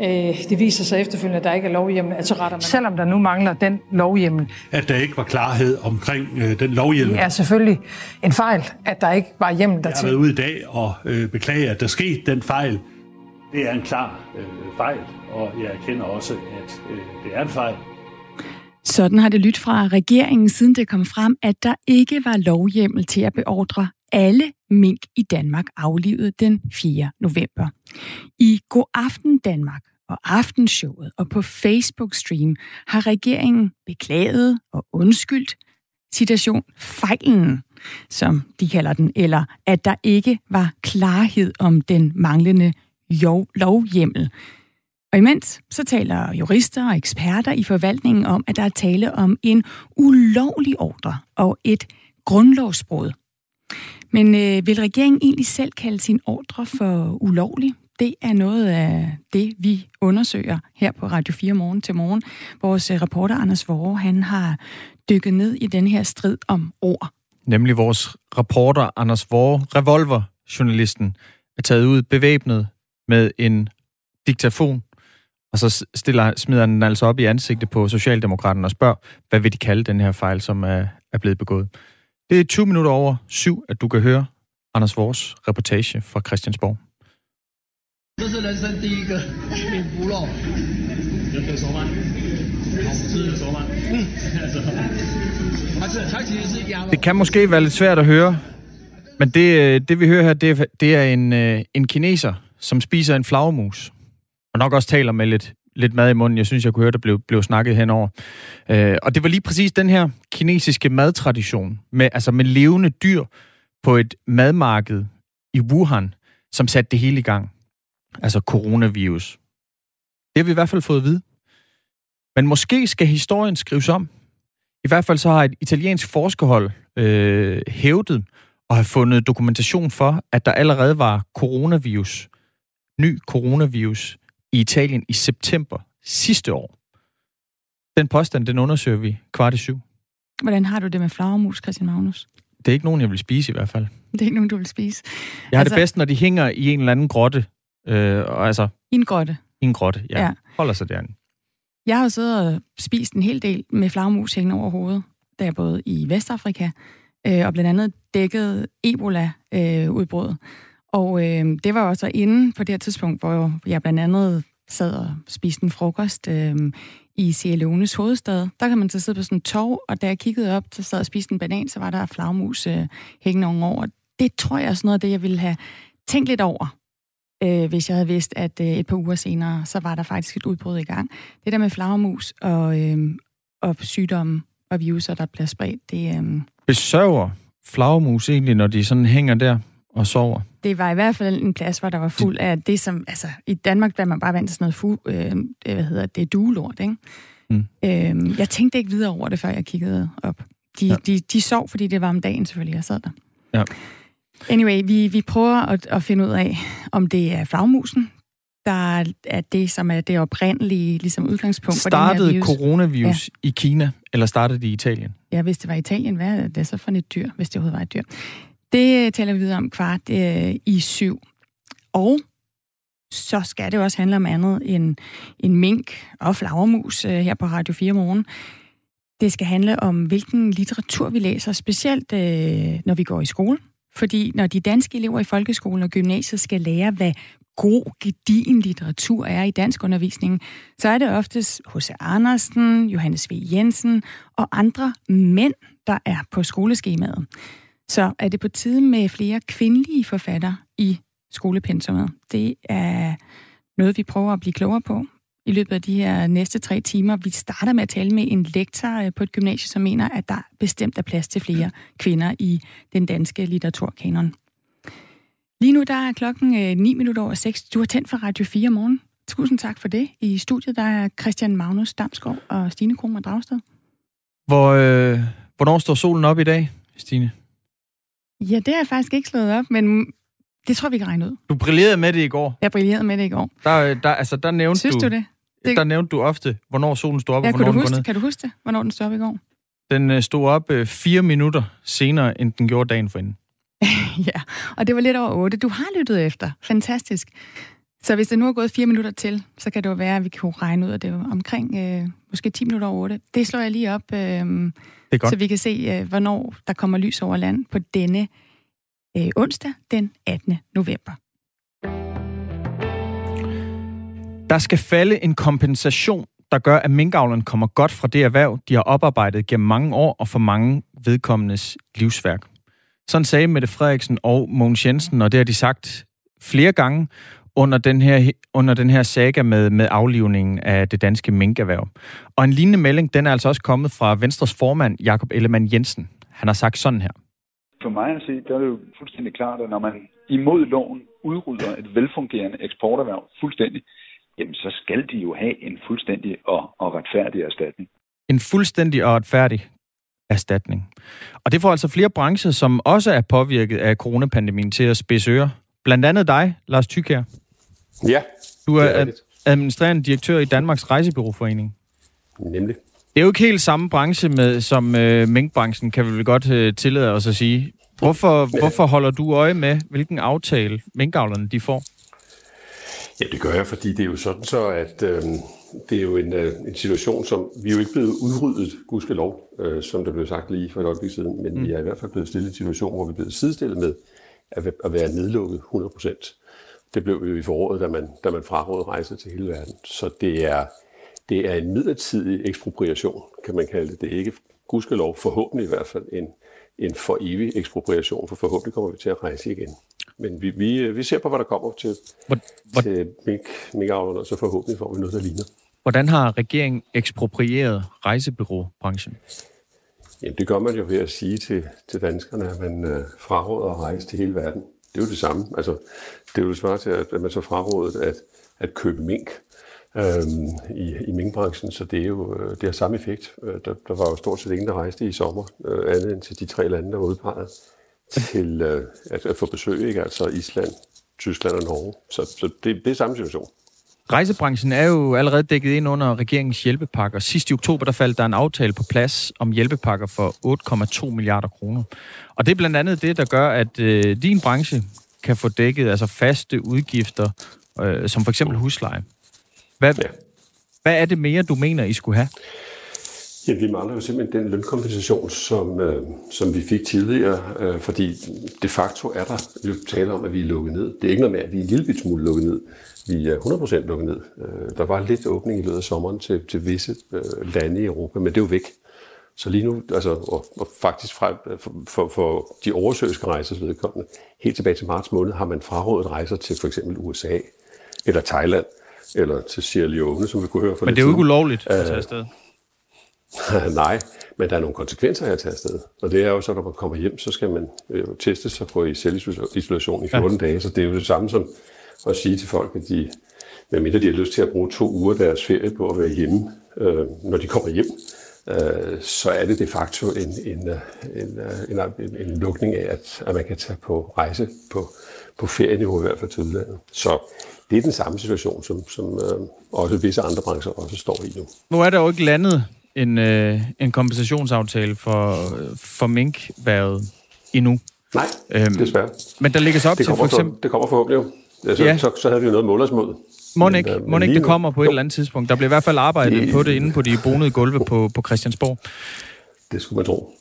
øh, det viser sig efterfølgende, at der ikke er lovhjemmel, at så retter man. Selvom der nu mangler den lovhjemmel. At der ikke var klarhed omkring øh, den lovhjemmel. Det er selvfølgelig en fejl, at der ikke var hjemmel dertil. Jeg har været ude i dag og øh, beklage, at der skete den fejl. Det er en klar øh, fejl, og jeg erkender også, at øh, det er en fejl. Sådan har det lyttet fra regeringen, siden det kom frem, at der ikke var lovhjemmel til at beordre alle mink i Danmark aflivet den 4. november. I God Aften Danmark og Aftenshowet og på Facebook-stream har regeringen beklaget og undskyldt citation fejlen, som de kalder den, eller at der ikke var klarhed om den manglende lovhjemmel. Og imens så taler jurister og eksperter i forvaltningen om, at der er tale om en ulovlig ordre og et grundlovsbrud. Men øh, vil regeringen egentlig selv kalde sin ordre for ulovlig? Det er noget af det, vi undersøger her på Radio 4 morgen til morgen. Vores øh, reporter Anders Vore, han har dykket ned i den her strid om ord. Nemlig vores reporter Anders Vore, revolverjournalisten, er taget ud bevæbnet med en diktafon, og så stiller, smider han den altså op i ansigtet på Socialdemokraterne og spørger, hvad vil de kalde den her fejl, som er, er blevet begået. Det er 20 minutter over syv, at du kan høre Anders Vores reportage fra Christiansborg. 这是人生第一个命不漏。有可熟吗？是熟吗？嗯，它是它其实是鸭肉。 Det kan måske være lidt svært at høre, men det, øh, det vi hører her, det er, det er en, øh, en kineser, som spiser en flagermus. Og nok også taler med lidt, lidt mad i munden. Jeg synes, jeg kunne høre, der blev, blev snakket henover. Øh, og det var lige præcis den her kinesiske madtradition, med, altså med levende dyr på et madmarked i Wuhan, som satte det hele i gang. Altså coronavirus. Det har vi i hvert fald fået at vide. Men måske skal historien skrives om. I hvert fald så har et italiensk forskerhold øh, hævdet og har fundet dokumentation for, at der allerede var coronavirus, ny coronavirus i Italien i september sidste år. Den påstand, den undersøger vi kvart i syv. Hvordan har du det med flagermus, Christian Magnus? Det er ikke nogen, jeg vil spise i hvert fald. Det er ikke nogen, du vil spise. Jeg har altså, det bedst, når de hænger i en eller anden grotte. Øh, og altså, I en grotte. i en grotte, ja. Ja. Holder sig derinde. Jeg har siddet og spist en hel del med flagermus hængende over hovedet, da jeg boede i Vestafrika, øh, og blandt andet dækkede Ebola-udbruddet. og øh, det var jo også inde på det her tidspunkt, hvor jeg blandt andet sad og spiste en frokost øh, i Sierra Leones hovedstad. Der kan man så sidde på sådan en tog, og da jeg kiggede op, så sad og spiste en banan, så var der flagmus øh, hængende over. Det tror jeg er sådan noget af det, jeg ville have tænkt lidt over, øh, hvis jeg havde vidst, at øh, et par uger senere, så var der faktisk et udbrud i gang. Det der med flagermus og, øh, og sygdomme og viruser, der bliver spredt, det, øh, Besøger flagermus egentlig, når de sådan hænger der og sover? det var i hvert fald en plads, hvor der var fuld af det, som... Altså, i Danmark er man bare vant til sådan noget fu, øh, hvad hedder det, duelort, ikke? Mm. Øh, jeg tænkte ikke videre over det, før jeg kiggede op. De, ja. de, de sov, fordi det var om dagen selvfølgelig, jeg sad der. Ja. Anyway, vi, vi prøver at, at finde ud af, om det er flagmusen, der er det, som er det oprindelige ligesom udgangspunkt for den her Startede virus. coronavirus ja. i Kina, eller startede det i Italien? Ja, hvis det var Italien, hvad er det så for et dyr, hvis det overhovedet var et dyr? Det øh, taler vi videre om kvart øh, i syv. Og så skal det også handle om andet end, end mink og flagermus øh, her på Radio 4 morgen. Det skal handle om, hvilken litteratur vi læser, specielt øh, når vi går i skole. Fordi når de danske elever i folkeskolen og gymnasiet skal lære, hvad god, gedigen litteratur er i dansk undervisning, så er det oftest H.C. Andersen, Johannes V. Jensen og andre mænd, der er på skoleskemaet. Så er det på tide med flere kvindelige forfatter i skolepensummet. Det er noget, vi prøver at blive klogere på i løbet af de her næste tre timer. Vi starter med at tale med en lektor øh, på et gymnasie, som mener, at der bestemt er plads til flere kvinder i den danske litteraturkanon. Lige nu der er klokken øh, 9 minutter over 6. Du har tændt for Radio 4 morgen. Tusind tak for det. I studiet der er Christian Magnus Damsgaard og Stine Kromer Dragsted. Hvor, øh, hvornår står solen op i dag, Stine? Ja, det har jeg faktisk ikke slået op, men det tror vi kan regne ud. Du brillerede med det i går. Jeg brillerede med det i går. Der, der, altså, der nævnte Synes du det? Det- Der nævnte du ofte, hvornår solen stod op, Ja, og kan, hvornår du den huske, ned. kan du huske det, hvornår den stod op i går? Den øh, stod op øh, fire minutter senere, end den gjorde dagen forinden. ja, og det var lidt over 8. Du har lyttet efter. Fantastisk. Så hvis det nu er gået fire minutter til, så kan det jo være, at vi kan regne ud af det omkring øh, måske 10 minutter over 8. Det slår jeg lige op, øh, det er godt. så vi kan se, øh, hvornår der kommer lys over land på denne øh, onsdag den 18. november. Der skal falde en kompensation, der gør, at minkavlerne kommer godt fra det erhverv, de har oparbejdet gennem mange år og for mange vedkommendes livsværk. Sådan sagde Mette Frederiksen og Mogens Jensen, og det har de sagt flere gange under den her, under den her saga med, med aflivningen af det danske minkerhverv. Og en lignende melding, den er altså også kommet fra Venstres formand, Jakob Ellemann Jensen. Han har sagt sådan her. For mig at se, der er det jo fuldstændig klart, at når man imod loven udrydder et velfungerende eksporterhverv fuldstændig, jamen så skal de jo have en fuldstændig og, og retfærdig erstatning. En fuldstændig og retfærdig erstatning. Og det får altså flere brancher, som også er påvirket af coronapandemien til at spidse ører. Blandt andet dig, Lars Tykær. Ja, Du er, er administrerende direktør i Danmarks Rejsebyråforening. Nemlig. Det er jo ikke helt samme branche med, som øh, minkbranchen, kan vi vel godt øh, tillade os at sige. Hvorfor, hvorfor holder du øje med, hvilken aftale minkavlerne de får? Ja, det gør jeg, fordi det er jo sådan så, at øh, det er jo en, øh, en situation, som vi er jo ikke blevet udryddet, gudskelov, øh, som der blev sagt lige for et øjeblik siden, men mm. vi er i hvert fald blevet stillet i en situation, hvor vi er blevet sidestillet med at, at være nedlukket 100 procent. Det blev vi jo i foråret, da man, da man frarådede rejse til hele verden. Så det er, det er en midlertidig ekspropriation, kan man kalde det. Det er ikke gudskelov, forhåbentlig i hvert fald, en, en for evig ekspropriation, for forhåbentlig kommer vi til at rejse igen. Men vi, vi, vi ser på, hvad der kommer til, Hvor, hvor, til mink, minkavlerne, og så forhåbentlig får vi noget, der ligner. hvordan har regeringen eksproprieret rejsebyråbranchen? Jamen, det gør man jo ved at sige til, til danskerne, at man øh, fraråder at rejse til hele verden. Det er jo det samme. Altså, det er jo det svar til, at, at man så frarådet at, at købe mink øhm, i, i minkbranchen, så det er jo øh, det har samme effekt. Øh, Der, der var jo stort set ingen, der rejste i sommer, øh, andet end til de tre lande, der var udpeget til øh, at, at få besøg, ikke? altså Island, Tyskland og Norge. Så, så det, det er samme situation. Rejsebranchen er jo allerede dækket ind under regeringens hjælpepakker. Sidst i oktober der faldt der en aftale på plads om hjælpepakker for 8,2 milliarder kroner. Og det er blandt andet det, der gør, at øh, din branche kan få dækket altså faste udgifter, øh, som for eksempel husleje. Hvad, Ja. hvad er det mere, du mener, I skulle have? Ja, vi mangler jo simpelthen den lønkompensation, som, øh, som vi fik tidligere, øh, fordi de facto er der jo tale om, at vi er lukket ned. Det er ikke noget med, at vi er en lille smule lukket ned. Vi er 100% lukket ned. Øh, der var lidt åbning i løbet af sommeren til, til visse øh, lande i Europa, men det er jo væk. Så lige nu, altså, og, og faktisk fra, for, for, de oversøiske rejsers vedkommende, helt tilbage til marts måned, har man frarådet rejser til for eksempel USA, eller Thailand, eller til Sierra Leone, som vi kunne høre for Men det er jo ikke ulovligt at tage afsted. Nej, men der er nogle konsekvenser af at tage afsted. Og det er jo så, når man kommer hjem, så skal man øh, teste sig på i selvisolation i 14 ja. dage. Så det er jo det samme som at sige til folk, at de, medmindre de har lyst til at bruge to uger deres ferie på at være hjemme, øh, når de kommer hjem, øh, så er det de facto en, en, øh, en, øh, en, en, en lukning af, at, at man kan tage på rejse på, på ferieniveau, i hvert fald til udlandet. Så det er den samme situation, som, som øh, også visse andre brancher også står i nu. Nu er der jo ikke landet en, øh, en kompensationsaftale for, for minkværet endnu. Nej, Øhm, desværre. Men der ligger så op Det til for eksempel... for, det kommer forhåbentlig jo. Altså, Ja. så, så havde vi jo noget mål os mod. Må Men, ikke, øh, lige det kommer på et Jo. eller andet tidspunkt. Der bliver i hvert fald arbejdet Det- på det inde på de bonede gulve på, på Christiansborg. Det skulle man tro.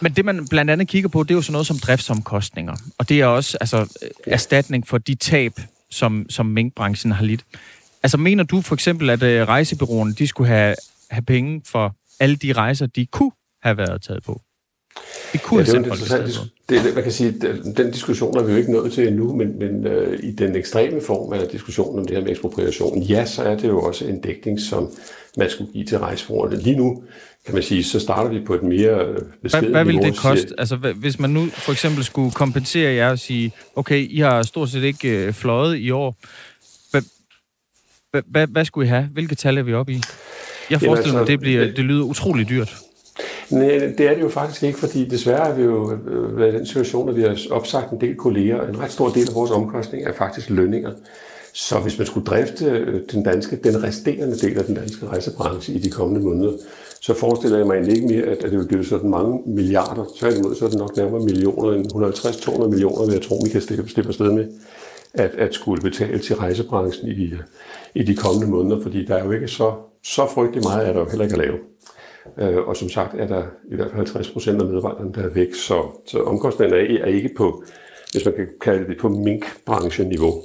Men det, man blandt andet kigger på, det er jo sådan noget som driftsomkostninger. Og det er også altså, erstatning for de tab, som, som minkbranchen har lidt. Altså mener du for eksempel, at øh, rejsebyråerne, de skulle have, have penge for alle de rejser, de kunne have været taget på? De kunne Ja, have det er interessant det, det, man kan sige, den, diskussion er vi jo ikke nået til endnu, men, men øh, i den ekstreme form af diskussionen om det her med ekspropriation, ja, så er det jo også en dækning, som man skulle give til rejsebrugerne. Lige nu, kan man sige, så starter vi på et mere øh, Hvad, hvad vil det koste? Altså, hvis man nu for eksempel skulle kompensere jer og sige, okay, I har stort set ikke øh, fløjet i år. Hvad, hvad, skulle I have? Hvilke tal er vi oppe i? Jeg forestiller mig, altså, det, bliver, det- lyder utrolig dyrt. Nej, det er det jo faktisk ikke, fordi desværre er vi jo øh, været i den situation, at vi har opsagt en del kolleger. En ret stor del af vores omkostning er faktisk lønninger. Så hvis man skulle drifte øh, den, danske, den resterende del af den danske rejsebranche i de kommende måneder, så forestiller jeg mig egentlig ikke mere, at, det vil blive sådan mange milliarder. Tværtimod, så er det nok nærmere millioner, end 150-200 millioner, vil jeg tro, vi kan slippe afsted med at, at skulle betale til rejsebranchen i, i de kommende måneder, fordi der er jo ikke så, så frygtelig meget, er der jo heller ikke at lave. Øh, og som sagt er der i hvert fald 50 procent af medarbejderne, der er væk, så, så omkostningerne er, er ikke på, hvis man kan kalde det på minkbrancheniveau.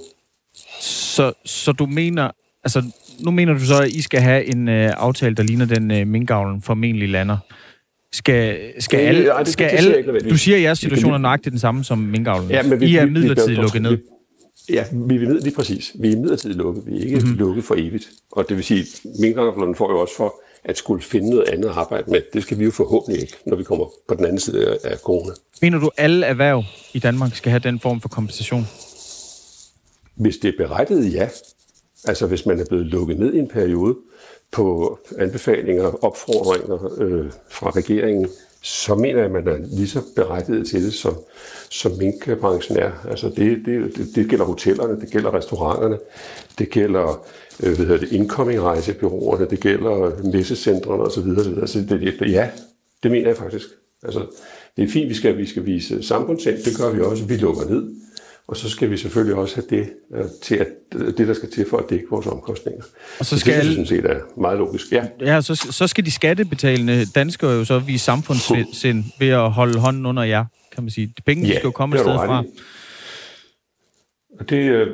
Så, så du mener, altså nu mener du så, at I skal have en øh, aftale, der ligner den øh, minkavlen formentlig lander. Skal, skal Det- alle, ej, det- skal det ser jeg alle du siger, at jeres situation er nøjagtigt den samme som minkavlen. Ja, men vi, I er midlertidigt lukket ned. vi- Ja, vi ned lige præcis. Vi er midlertidigt lukket. Vi er ikke mm-hmm. lukket for evigt. Og det vil sige, minkavlerne får jo også for at skulle finde noget andet at arbejde med. Det skal vi jo forhåbentlig ikke, når vi kommer på den anden side af- corona. Mener du, alle erhverv i Danmark skal have den form for kompensation? Hvis det er berettiget, ja. Altså hvis man er blevet lukket ned i en periode på anbefalinger, opfordringer øh, fra regeringen, så mener jeg, at man er lige så berettiget til det, som, som minkbranchen er. Altså det, det, det, det gælder hotellerne, det gælder restauranterne, det gælder øh, hvad hedder det, incoming-rejsebyråerne, det gælder messecentrene osv. osv. Så altså, det, det, ja, det mener jeg faktisk. Altså, det er fint, vi skal, vi skal vise samfundssind, det gør vi også, vi lukker ned. Og så skal vi selvfølgelig også have det, øh, til at, det der skal til for at dække vores omkostninger. Og så det skal synes jeg sådan set er meget logisk. Ja, Ja, så, så skal de skattebetalende danskere jo så vise samfundssind ved at holde hånden under jer, kan man sige. Pengene Ja, skal jo komme et det sted fra. Og det øh,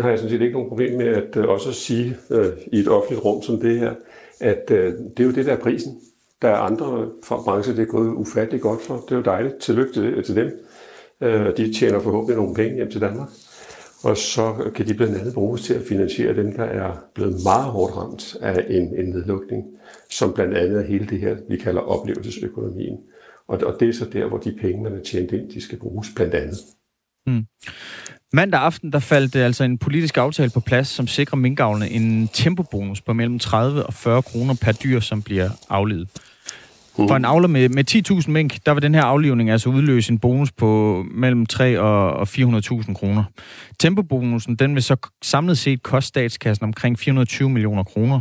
har jeg sådan set ikke nogen problem med at øh, også sige øh, i et offentligt rum som det her, at øh, det er jo det, der er prisen. Der er andre fra brancher, det er gået ufatteligt godt for. Det er jo dejligt. Tillykke til, til dem. Øh, de tjener forhåbentlig nogle penge hjem til Danmark. Og så kan de blandt andet bruges til at finansiere dem, der er blevet meget hårdt ramt af en, en nedlukning, som blandt andet er hele det her, vi kalder oplevelsesøkonomien. Og, og det er så der, hvor de penge, man har tjent ind, de skal bruges blandt andet. Mm. Mandag aften, der faldt altså en politisk aftale på plads, som sikrer minkavlene en tempobonus på mellem 30 og 40 kroner per dyr, som bliver aflevet. For en avler med, med 10.000 mink, der vil den her aflivning altså udløse en bonus på mellem 3 og, og 400.000 kroner. Tempobonusen, den vil så samlet set koste statskassen omkring 420 millioner kroner.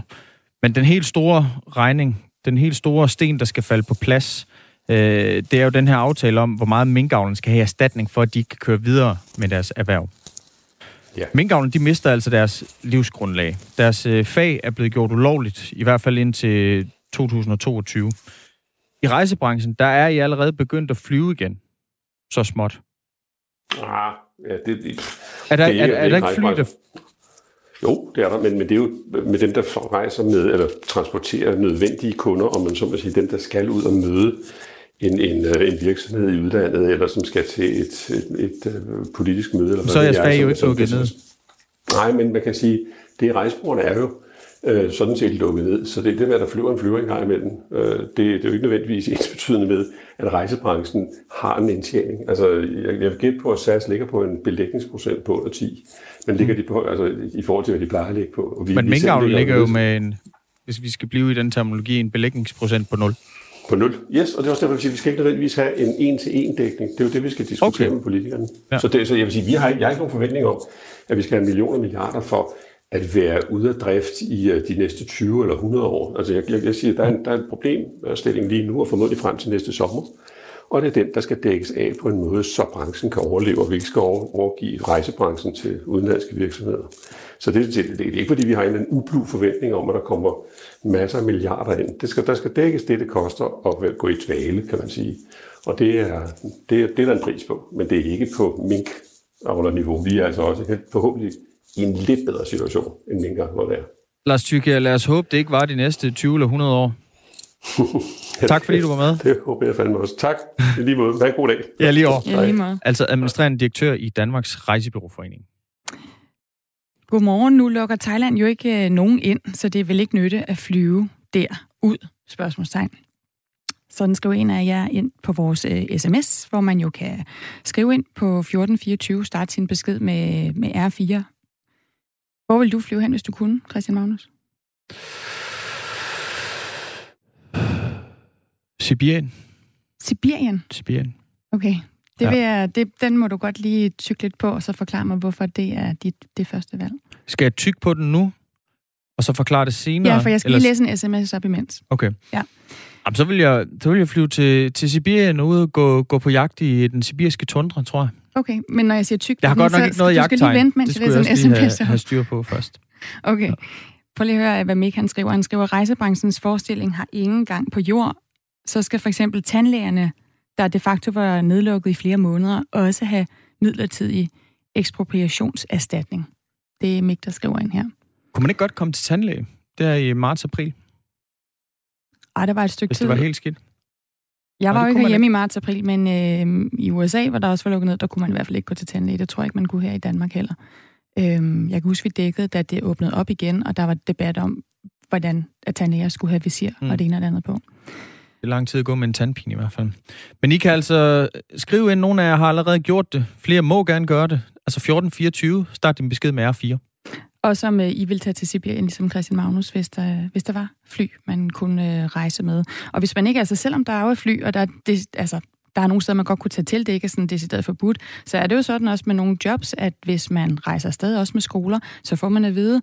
Men den helt store regning, den helt store sten, der skal falde på plads, øh, det er jo den her aftale om, hvor meget minkavlen skal have erstatning for, at de kan køre videre med deres erhverv. Ja. Minkavlen, de mister altså deres livsgrundlag. Deres øh, fag er blevet gjort ulovligt, i hvert fald indtil 2022. I rejsebranchen, der er I allerede begyndt at flyve igen. Så småt. Ah, ja, det, det, Er der, det er, er, er der ikke fly, der... Jo, det er der, men, men det er jo med dem, der rejser med, eller transporterer nødvendige kunder, om man så må sige, dem, der skal ud og møde en, en, øh, en virksomhed i udlandet, eller som skal til et, et, et, et politisk møde. Eller Så er hvad ved jeg, jo ikke lukket ned. Nej, men man kan sige, det er rejsebrugerne er jo øh, sådan set lukket ned, så det er det med, at der flyver en flyver en gang imellem. Øh, det, det er jo ikke nødvendigvis ens betydende med, at rejsebranchen har en indtjening. Altså, jeg, jeg vil gætte på, at SAS ligger på en belægningsprocent på under 10, men ligger de på, altså i forhold til, hvad de plejer at ligge på. Og vi, Men minkavlen ligger jo med en, hvis vi skal blive i den terminologi, en belægningsprocent på 0. På 0. Yes, og det er også derfor, at vi skal ikke nødvendigvis have en en-til-en dækning. Det er jo det, vi skal diskutere Okay. med politikerne. Ja. Så, det, så jeg vil sige, vi har, ikke- jeg har ikke nogen forventning om, at vi skal have millioner og milliarder for at være ude af drift i øh, de næste 20 eller 100 år. Altså jeg, jeg, jeg siger, at der er, en, der er en problemstilling lige nu, og formodentlig frem til næste sommer. Og det er den, der skal dækkes af på en måde, så branchen kan overleve, og vi ikke skal overgive rejsebranchen til udenlandske virksomheder. Så det, det, det, det er ikke, fordi vi har en, ublu forventning om, at der kommer masser af milliarder ind. Det skal, der skal dækkes det, det koster at gå i tvale, kan man sige. Og det er, det, er, det er der en pris på, men det er ikke på mink niveau. Vi er altså også helt forhåbentlig i en lidt bedre situation, end minkavlerne er. Lars Thykier, lad os håbe, det ikke var de næste 20 eller 100 år. Tak fordi du var med. Det håber jeg fandme også. Tak. I lige måde. Ha' en god dag. Ja, lige over. Ja, lige meget. Altså administrerende direktør i Danmarks Rejsebyråforening. Godmorgen. Nu lukker Thailand jo ikke øh, nogen ind, så det vil ikke nytte at flyve der ud, spørgsmålstegn. Sådan skriver en af jer ind på vores øh, sms, hvor man jo kan skrive ind på 1424, starte sin besked med, med R4. Hvor vil du flyve hen, hvis du kunne, Christian Magnus? Sibirien. Sibirien? Sibirien. Okay. Det Ja. vil jeg, det, den må du godt lige tykke lidt på, og så forklare mig, hvorfor det er dit det første valg. Skal jeg tykke på den nu, og så forklare det senere? Ja, for jeg skal Ellers- lige læse en sms op imens. Okay. Ja. Jamen, så vil jeg, så vil jeg flyve til, til Sibirien og ud og gå, gå på jagt i den sibiriske tundra, tror jeg. Okay, men når jeg siger tyk... Jeg har godt nok ikke noget jagttegn. Du skal lige vente, mens det skulle jeg også lige have, have styr på først. Okay. Prøv lige at høre, hvad Mik han skriver. Han skriver, at rejsebranchens forestilling har ingen gang på jord. Så skal for eksempel tandlægerne, der de facto var nedlukket i flere måneder, også have midlertidig ekspropriationserstatning. Det er Mik, der skriver ind her. Kunne man ikke godt komme til tandlæge? Det er i marts-april. Ej, det var et stykke tid. det var helt skidt. Jeg var jo ikke hjemme i marts-april, men øh, i USA, hvor der også var lukket ned, der kunne man i hvert fald ikke gå til tandlæge. Det tror jeg ikke, man kunne her i Danmark heller. Øh, jeg kan huske, vi dækkede, da det åbnede op igen, og der var debat om, hvordan at tandlæger skulle have visir mm. og det ene og det andet på. Det er lang tid at gå med en tandpine i hvert fald. Men I kan altså skrive ind, nogle af jer har allerede gjort det. Flere må gerne gøre det. Altså 1424, start din besked med R4. Og som uh, I vil tage til Sibirien, ligesom Christian Magnus, hvis der, hvis der var fly, man kunne uh, rejse med. Og hvis man ikke, altså selvom der er jo fly, og der, det, altså, der er nogle steder, man godt kunne tage til, det ikke er sådan decideret forbudt, så er det jo sådan også med nogle jobs, at hvis man rejser afsted, også med skoler, så får man at vide,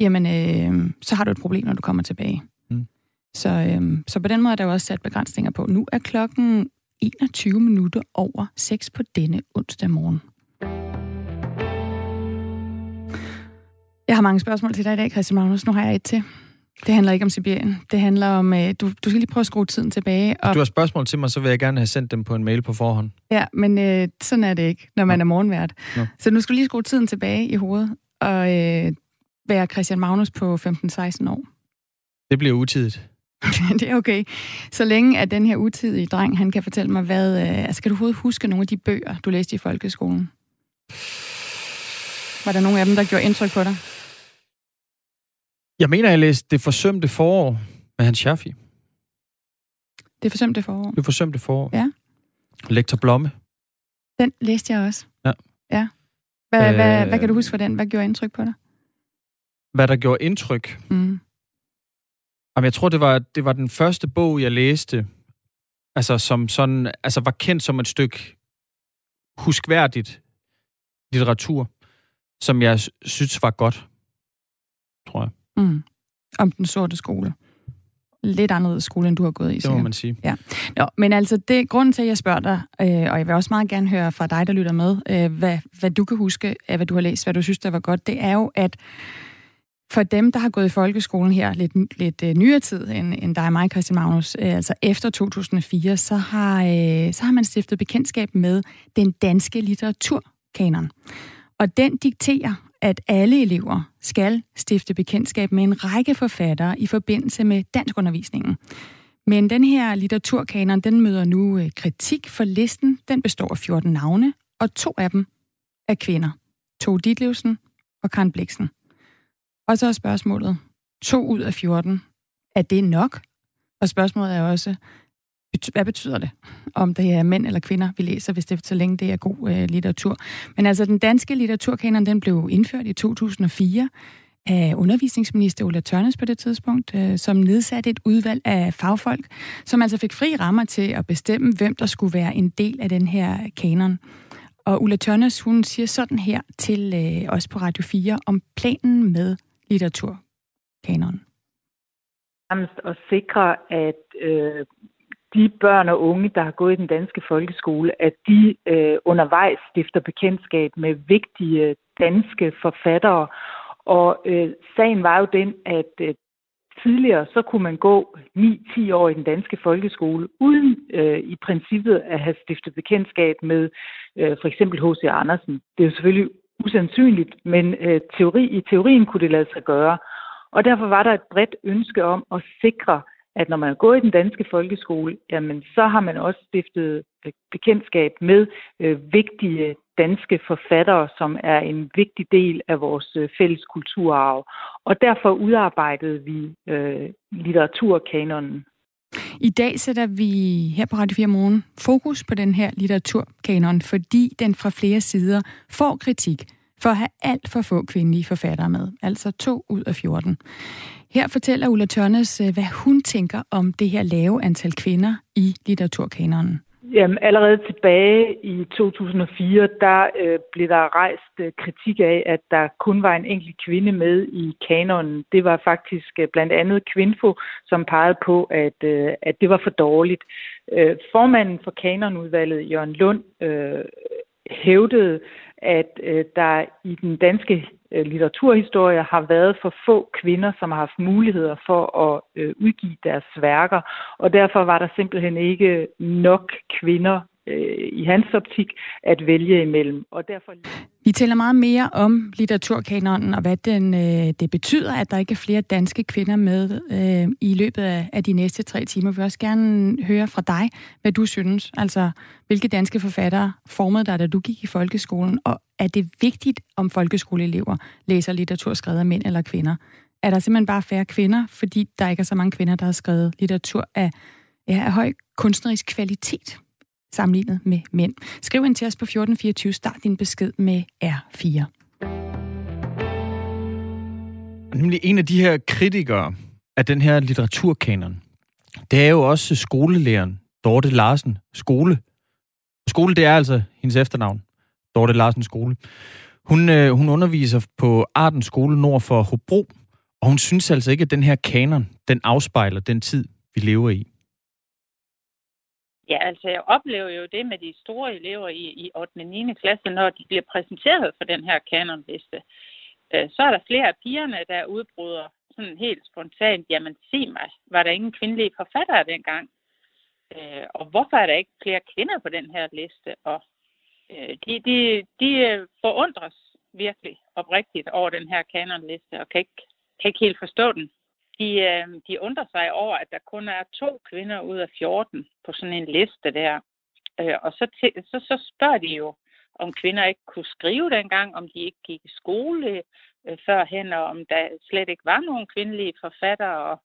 jamen, øh, så har du et problem, når du kommer tilbage. Mm. Så, øh, så på den måde er der jo også sat begrænsninger på. Nu er klokken 21 minutter over 6 på denne onsdag morgen. Jeg har mange spørgsmål til dig i dag, Christian Magnus. Nu har jeg et til. Det handler ikke om Sibirien. Det handler om, øh, du, du skal lige prøve at skrue tiden tilbage. Og... Hvis du har spørgsmål til mig, så vil jeg gerne have sendt dem på en mail på forhånd. Ja, men øh, sådan er det ikke, når man Nå. er morgenvært. Nå. Så nu skal lige skrue tiden tilbage i hovedet og øh, være Christian Magnus på 15-16 år. Det bliver utidigt. det er okay. Så længe at den her utidige dreng, han kan fortælle mig, hvad... Øh, altså, kan du overhovedet huske nogle af de bøger, du læste i folkeskolen? Var der nogle af dem, der gjorde indtryk på dig? Jeg mener, jeg læste Det forsømte forår med Hans Schaffi. Det forsømte forår? Det forsømte forår. Ja. Lektor Blomme. Den læste jeg også. Ja. Ja. Hvad, øh, hvad, hvad kan du huske for den? Hvad gjorde indtryk på dig? Hvad der gjorde indtryk? Mm. Jamen, jeg tror, det var, det var den første bog, jeg læste, altså, som sådan, altså, var kendt som et stykke huskværdigt litteratur, som jeg synes var godt. Mm. Om den sorte skole. Lidt anderledes skole, end du har gået i. Det må man sige. Ja. Nå, men altså, det grunden til, at jeg spørger dig, øh, og jeg vil også meget gerne høre fra dig, der lytter med, øh, hvad, hvad du kan huske af, hvad du har læst, hvad du synes, der var godt, det er jo, at for dem, der har gået i folkeskolen her lidt, lidt øh, nyere tid end, end dig og mig, Christian Magnus, øh, altså efter 2004, så har, øh, så har man stiftet bekendtskab med den danske litteraturkanon. Og den dikterer, at alle elever skal stifte bekendtskab med en række forfattere i forbindelse med danskundervisningen. Men den her litteraturkanon, den møder nu øh, kritik for listen. Den består af 14 navne, og to af dem er kvinder. To Ditlevsen og Karen Bliksen. Og så er spørgsmålet, to ud af 14, er det nok? Og spørgsmålet er også, hvad betyder det? Om det er mænd eller kvinder, vi læser, hvis det så længe det er god øh, litteratur. Men altså, den danske litteraturkanon, den blev indført i 2004 af undervisningsminister Ulla Tørnes på det tidspunkt, øh, som nedsatte et udvalg af fagfolk, som altså fik fri rammer til at bestemme, hvem der skulle være en del af den her kanon. Og Ulla Tørnes, hun siger sådan her til øh, os på Radio 4 om planen med litteraturkanonen. At sikre, at øh, de børn og unge, der har gået i den danske folkeskole, at de øh, undervejs stifter bekendtskab med vigtige øh, danske forfattere. Og øh, sagen var jo den, at øh, tidligere så kunne man gå 9-10 år i den danske folkeskole, uden øh, i princippet at have stiftet bekendtskab med øh, for eksempel H.C. Andersen. Det er jo selvfølgelig usandsynligt, men øh, teori, i teorien kunne det lade sig gøre. Og derfor var der et bredt ønske om at sikre, at når man er gået i den danske folkeskole, jamen så har man også stiftet øh, bekendtskab med øh, vigtige danske forfattere, som er en vigtig del af vores øh, fælles kulturarv. Og derfor udarbejdede vi øh, litteraturkanonen. I dag sætter vi her på Radio 4 Morgen fokus på den her litteraturkanon, fordi den fra flere sider får kritik for at have alt for få kvindelige forfattere med, altså to ud af 14. Her fortæller Ulla Tørnes, øh, hvad hun tænker om det her lave antal kvinder i litteraturkanonen. Jamen, allerede tilbage i 2004, der øh, blev der rejst øh, kritik af, at der kun var en enkelt kvinde med i kanonen. Det var faktisk øh, blandt andet Kvinfo, som pegede på, at, øh, at det var for dårligt. Øh, formanden for kanonudvalget, Jørgen Lund, øh, hævdede, at øh, der i den danske øh, litteraturhistorie har været for få kvinder, som har haft muligheder for at øh, udgive deres værker, og derfor var der simpelthen ikke nok kvinder øh, i hans optik at vælge imellem. Og derfor... Vi taler meget mere om litteraturkanonen og hvad den, øh, det betyder, at der ikke er flere danske kvinder med øh, i løbet af, af de næste tre timer. Vi vil også gerne høre fra dig, hvad du synes. Altså, hvilke danske forfattere formede dig, da du gik i folkeskolen? Og er det vigtigt, om folkeskoleelever læser litteratur skrevet af mænd eller kvinder? Er der simpelthen bare færre kvinder, fordi der ikke er så mange kvinder, der har skrevet litteratur af, ja, af høj kunstnerisk kvalitet? Sammenlignet med mænd. Skriv ind til os på 1424, start din besked med R4. Nemlig en af de her kritikere af den her litteraturkanon, det er jo også skolelæreren Dorte Larsen Skole. Skole, det er altså hendes efternavn. Dorte Larsen Skole. Hun, øh, hun underviser på Arden Skole nord for Hobro, og hun synes altså ikke, at den her kanon, den afspejler den tid, vi lever i. Ja, altså jeg oplever jo det med de store elever i, i 8. og 9. klasse, når de bliver præsenteret for den her kanonliste. Øh, så er der flere af pigerne, der udbryder sådan helt spontant, jamen se mig, var der ingen kvindelige forfattere dengang? Øh, og hvorfor er der ikke flere kvinder på den her liste? Og øh, de, de, de øh, forundres virkelig oprigtigt over den her kanonliste, og kan ikke, kan ikke helt forstå den de, øh, de undrer sig over, at der kun er to kvinder ud af 14 på sådan en liste der. Øh, og så, til, så, så spørger de jo, om kvinder ikke kunne skrive dengang, om de ikke gik i skole øh, førhen, og om der slet ikke var nogen kvindelige forfattere. Og,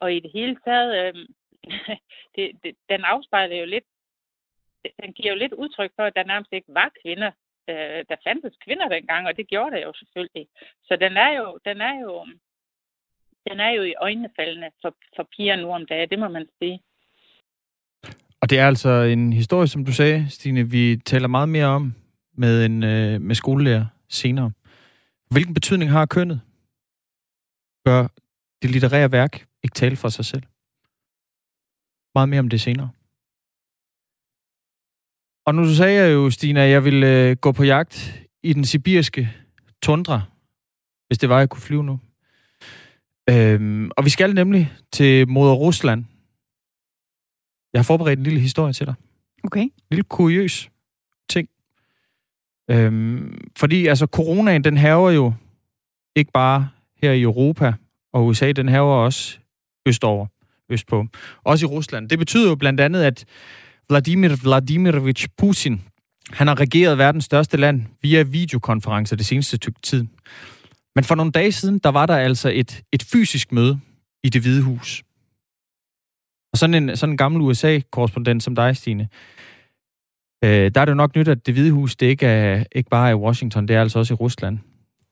og i det hele taget, øh, det, det, den afspejler jo lidt, den giver jo lidt udtryk for, at der nærmest ikke var kvinder. Øh, der fandtes kvinder dengang, og det gjorde der jo selvfølgelig. Så den er jo, den er jo den er jo i øjnefaldene for, for piger nu om dagen, det må man sige. Og det er altså en historie, som du sagde, Stine, vi taler meget mere om med en øh, med skolelærer senere. Hvilken betydning har kønnet? Bør det litterære værk ikke tale for sig selv? Meget mere om det senere. Og nu sagde jeg jo, Stine, at jeg ville øh, gå på jagt i den sibirske tundra, hvis det var, at jeg kunne flyve nu. Øhm, og vi skal nemlig til moder Rusland. Jeg har forberedt en lille historie til dig. Okay. En lille kuriøs ting. Øhm, fordi altså coronaen, den haver jo ikke bare her i Europa og USA, den haver også østover, østpå. Også i Rusland. Det betyder jo blandt andet, at Vladimir Vladimirovich Putin, han har regeret verdens største land via videokonferencer det seneste stykke tid. Men for nogle dage siden, der var der altså et, et fysisk møde i det hvide hus. Og sådan en, sådan en gammel USA-korrespondent som dig, Stine, øh, der er det jo nok nyt, at det hvide hus, det ikke, er, ikke bare er i Washington, det er altså også i Rusland.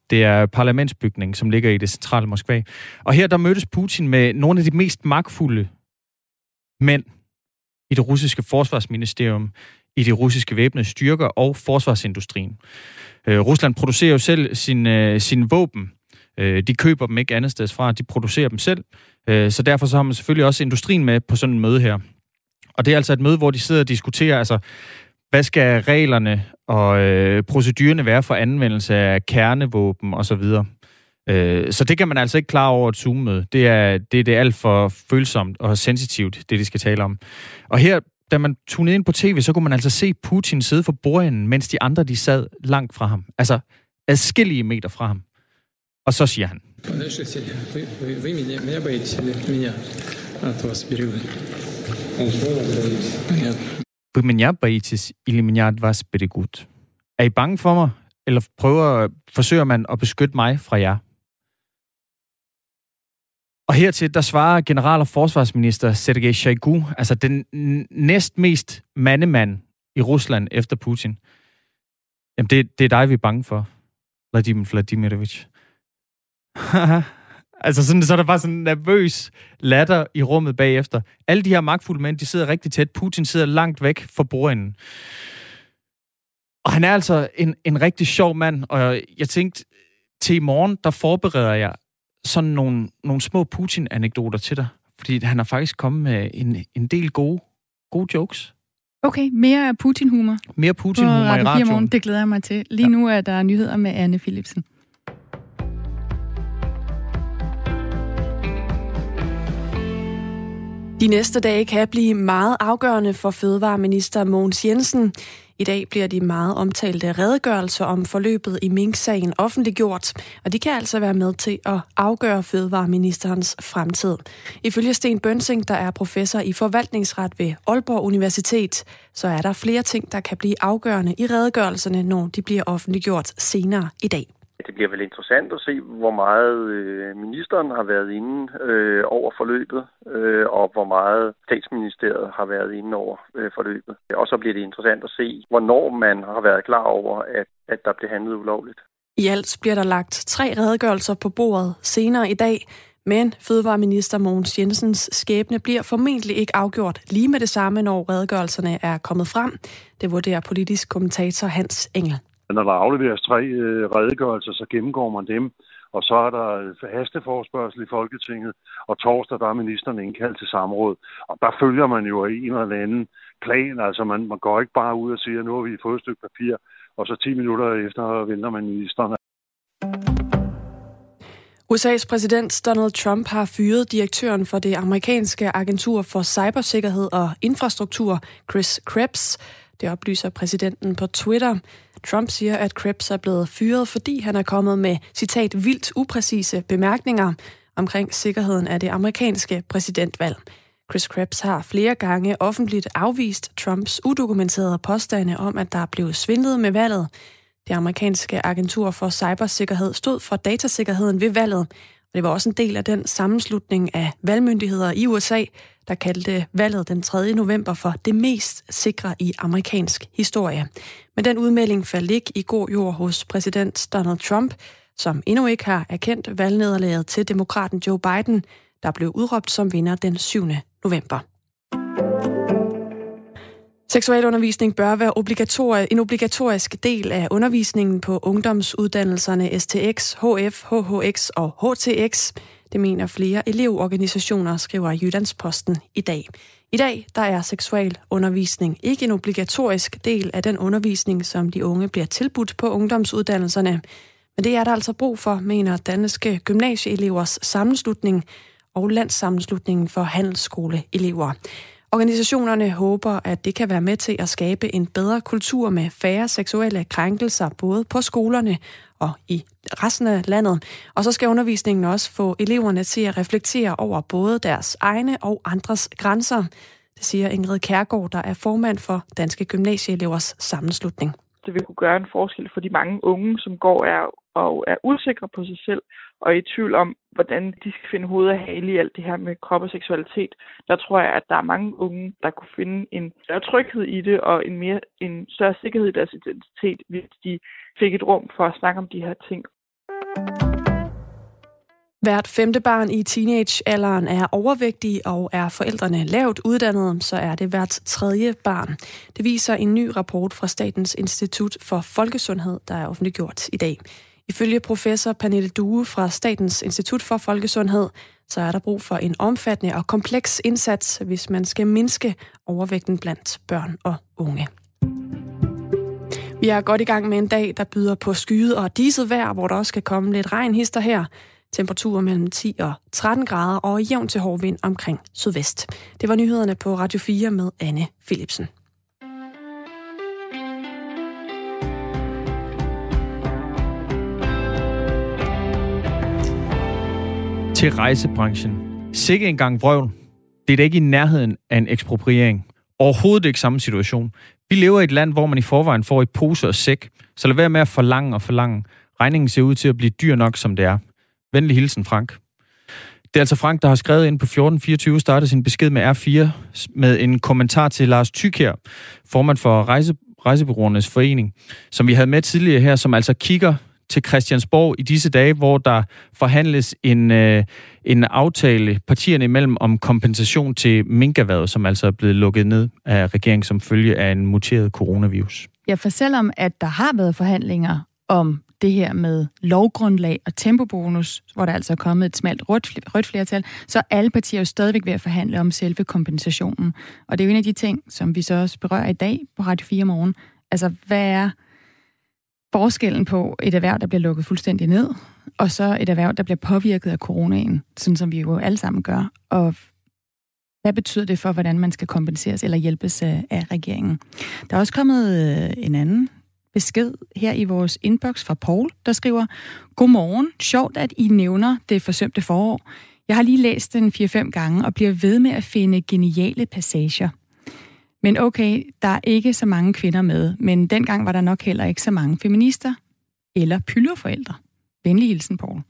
Det er parlamentsbygningen, som ligger i det centrale Moskva. Og her der mødtes Putin med nogle af de mest magtfulde mænd i det russiske forsvarsministerium, i de russiske væbnede styrker og forsvarsindustrien. Øh, Rusland producerer jo selv sin, øh, sin våben. Øh, de køber dem ikke andet sted fra, de producerer dem selv. Øh, så derfor så har man selvfølgelig også industrien med på sådan et møde her. Og det er altså et møde, hvor de sidder og diskuterer, altså, hvad skal reglerne og øh, procedurerne være for anvendelse af kernevåben osv. Øh, så det kan man altså ikke klare over et Zoom-møde. Det er, det, er det er alt for følsomt og sensitivt, det de skal tale om. Og her da man tunede ind på tv, så kunne man altså se Putin sidde for bordenden, mens de andre de sad langt fra ham. Altså adskillige meter fra ham. Og så siger han. Вы меня боитесь или меня от вас берегут? Er I bange for mig? Eller prøver, forsøger man at beskytte mig fra jer? Og hertil, der svarer general- og forsvarsminister Sergej Shoigu, altså den næst mest mandemand i Rusland efter Putin. Jamen, det, det er dig, vi er bange for, Vladimir Vladimirovich. altså, sådan, så er der bare sådan en nervøs latter i rummet bagefter. Alle de her magtfulde mænd, de sidder rigtig tæt. Putin sidder langt væk fra bordenden. Og han er altså en, en rigtig sjov mand, og jeg tænkte, til i morgen, der forbereder jeg sådan nogle, nogle små Putin-anekdoter til dig. Fordi han har faktisk kommet med en, en del gode, gode jokes. Okay, mere Putin-humor. Mere Putin-humor i radioen. Morgen. Det glæder jeg mig til. Lige ja. nu er der nyheder med Anne Philipsen. De næste dage kan blive meget afgørende for fødevareminister Mogens Jensen. I dag bliver de meget omtalte redegørelser om forløbet i Mink-sagen offentliggjort, og de kan altså være med til at afgøre fødevareministerens fremtid. Ifølge Sten Bønsing, der er professor i forvaltningsret ved Aalborg Universitet, så er der flere ting, der kan blive afgørende i redegørelserne, når de bliver offentliggjort senere i dag. Det bliver vel interessant at se, hvor meget øh, ministeren har været inde øh, over forløbet, øh, og hvor meget statsministeriet har været inde over øh, forløbet. Og så bliver det interessant at se, hvornår man har været klar over, at, at der blev handlet ulovligt. I alt bliver der lagt tre redegørelser på bordet senere i dag, men Fødevareminister Mogens Jensens skæbne bliver formentlig ikke afgjort lige med det samme, når redegørelserne er kommet frem. Det vurderer politisk kommentator Hans Engel. Når der afleveres tre øh, redegørelser, så gennemgår man dem, og så er der hasteforspørgsel i Folketinget, og torsdag der er ministeren indkaldt til samråd. Og der følger man jo en eller anden plan, altså man, man går ikke bare ud og siger, nu har vi fået et stykke papir, og så 10 minutter efter venter man ministeren. USA's præsident Donald Trump har fyret direktøren for det amerikanske agentur for cybersikkerhed og infrastruktur, Chris Krebs. Det oplyser præsidenten på Twitter. Trump siger, at Krebs er blevet fyret, fordi han er kommet med, citat, vildt upræcise bemærkninger omkring sikkerheden af det amerikanske præsidentvalg. Chris Krebs har flere gange offentligt afvist Trumps udokumenterede påstande om, at der er blevet svindlet med valget. Det amerikanske agentur for cybersikkerhed stod for datasikkerheden ved valget, og det var også en del af den sammenslutning af valgmyndigheder i USA, der kaldte valget den 3. november for det mest sikre i amerikansk historie. Men den udmelding faldt ikke i god jord hos præsident Donald Trump, som endnu ikke har erkendt valgnederlaget til demokraten Joe Biden, der blev udråbt som vinder den 7. november. Seksualundervisning bør være obligatori- en obligatorisk del af undervisningen på ungdomsuddannelserne STX, HF, HHX og HTX. Det mener flere elevorganisationer, skriver Jyllandsposten i dag. I dag der er seksualundervisning ikke en obligatorisk del af den undervisning, som de unge bliver tilbudt på ungdomsuddannelserne. Men det er der altså brug for, mener Danske Gymnasieelevers Sammenslutning og Landssammenslutningen for Handelsskoleelever. Organisationerne håber, at det kan være med til at skabe en bedre kultur med færre seksuelle krænkelser, både på skolerne og i resten af landet. Og så skal undervisningen også få eleverne til at reflektere over både deres egne og andres grænser. Det siger Ingrid Kærgaard, der er formand for Danske Gymnasieelevers Sammenslutning. Det vil kunne gøre en forskel for de mange unge, som går er, og er usikre på sig selv og er i tvivl om, hvordan de skal finde hovedet af hale i alt det her med krop og seksualitet. Der tror jeg, at der er mange unge, der kunne finde en større tryghed i det og en, mere, en større sikkerhed i deres identitet, hvis de fik et rum for at snakke om de her ting. Hvert femte barn i teenagealderen er overvægtig, og er forældrene lavt uddannede, så er det hvert tredje barn. Det viser en ny rapport fra Statens Institut for Folkesundhed, der er offentliggjort i dag. Ifølge professor Pernille Due fra Statens Institut for Folkesundhed, så er der brug for en omfattende og kompleks indsats, hvis man skal mindske overvægten blandt børn og unge. Vi er godt i gang med en dag, der byder på skyet og diset vejr, hvor der også skal komme lidt regnhister her. Temperaturer mellem 10 og 13 grader og jævn til hård vind omkring sydvest. Det var nyhederne på Radio 4 med Anne Philipsen. til rejsebranchen. Sikke en gang vrøvl. Det er da ikke i nærheden af en ekspropriering. Overhovedet ikke samme situation. Vi lever i et land, hvor man i forvejen får i pose og sæk, så lad være med at forlange og forlange. Regningen ser ud til at blive dyr nok, som det er. Venlig hilsen, Frank. Det er altså Frank, der har skrevet ind på 1424, startede sin besked med R4 med en kommentar til Lars Tykær, formand for Rejse, Rejsebyråernes Forening, som vi havde med tidligere her, som altså kigger til Christiansborg i disse dage, hvor der forhandles en, øh, en aftale partierne imellem om kompensation til minkerværet, som altså er blevet lukket ned af regeringen som følge af en muteret coronavirus. Ja, for selvom at der har været forhandlinger om det her med lovgrundlag og tempobonus, hvor der altså er kommet et smalt rødt, rødt flertal, så er alle partier jo stadigvæk ved at forhandle om selve kompensationen. Og det er jo en af de ting, som vi så også berører i dag på Radio 4 morgen. Altså, hvad er forskellen på et erhverv, der bliver lukket fuldstændig ned, og så et erhverv, der bliver påvirket af coronaen, sådan som vi jo alle sammen gør. Og hvad betyder det for, hvordan man skal kompenseres eller hjælpes øh, af regeringen? Der er også kommet øh, en anden besked her i vores inbox fra Paul, der skriver, Godmorgen, sjovt at I nævner det forsømte forår. Jeg har lige læst den 4-5 gange og bliver ved med at finde geniale passager. Men okay, der er ikke så mange kvinder med, men dengang var der nok heller ikke så mange feminister eller pylderforældre. Venlig hilsen, Paul.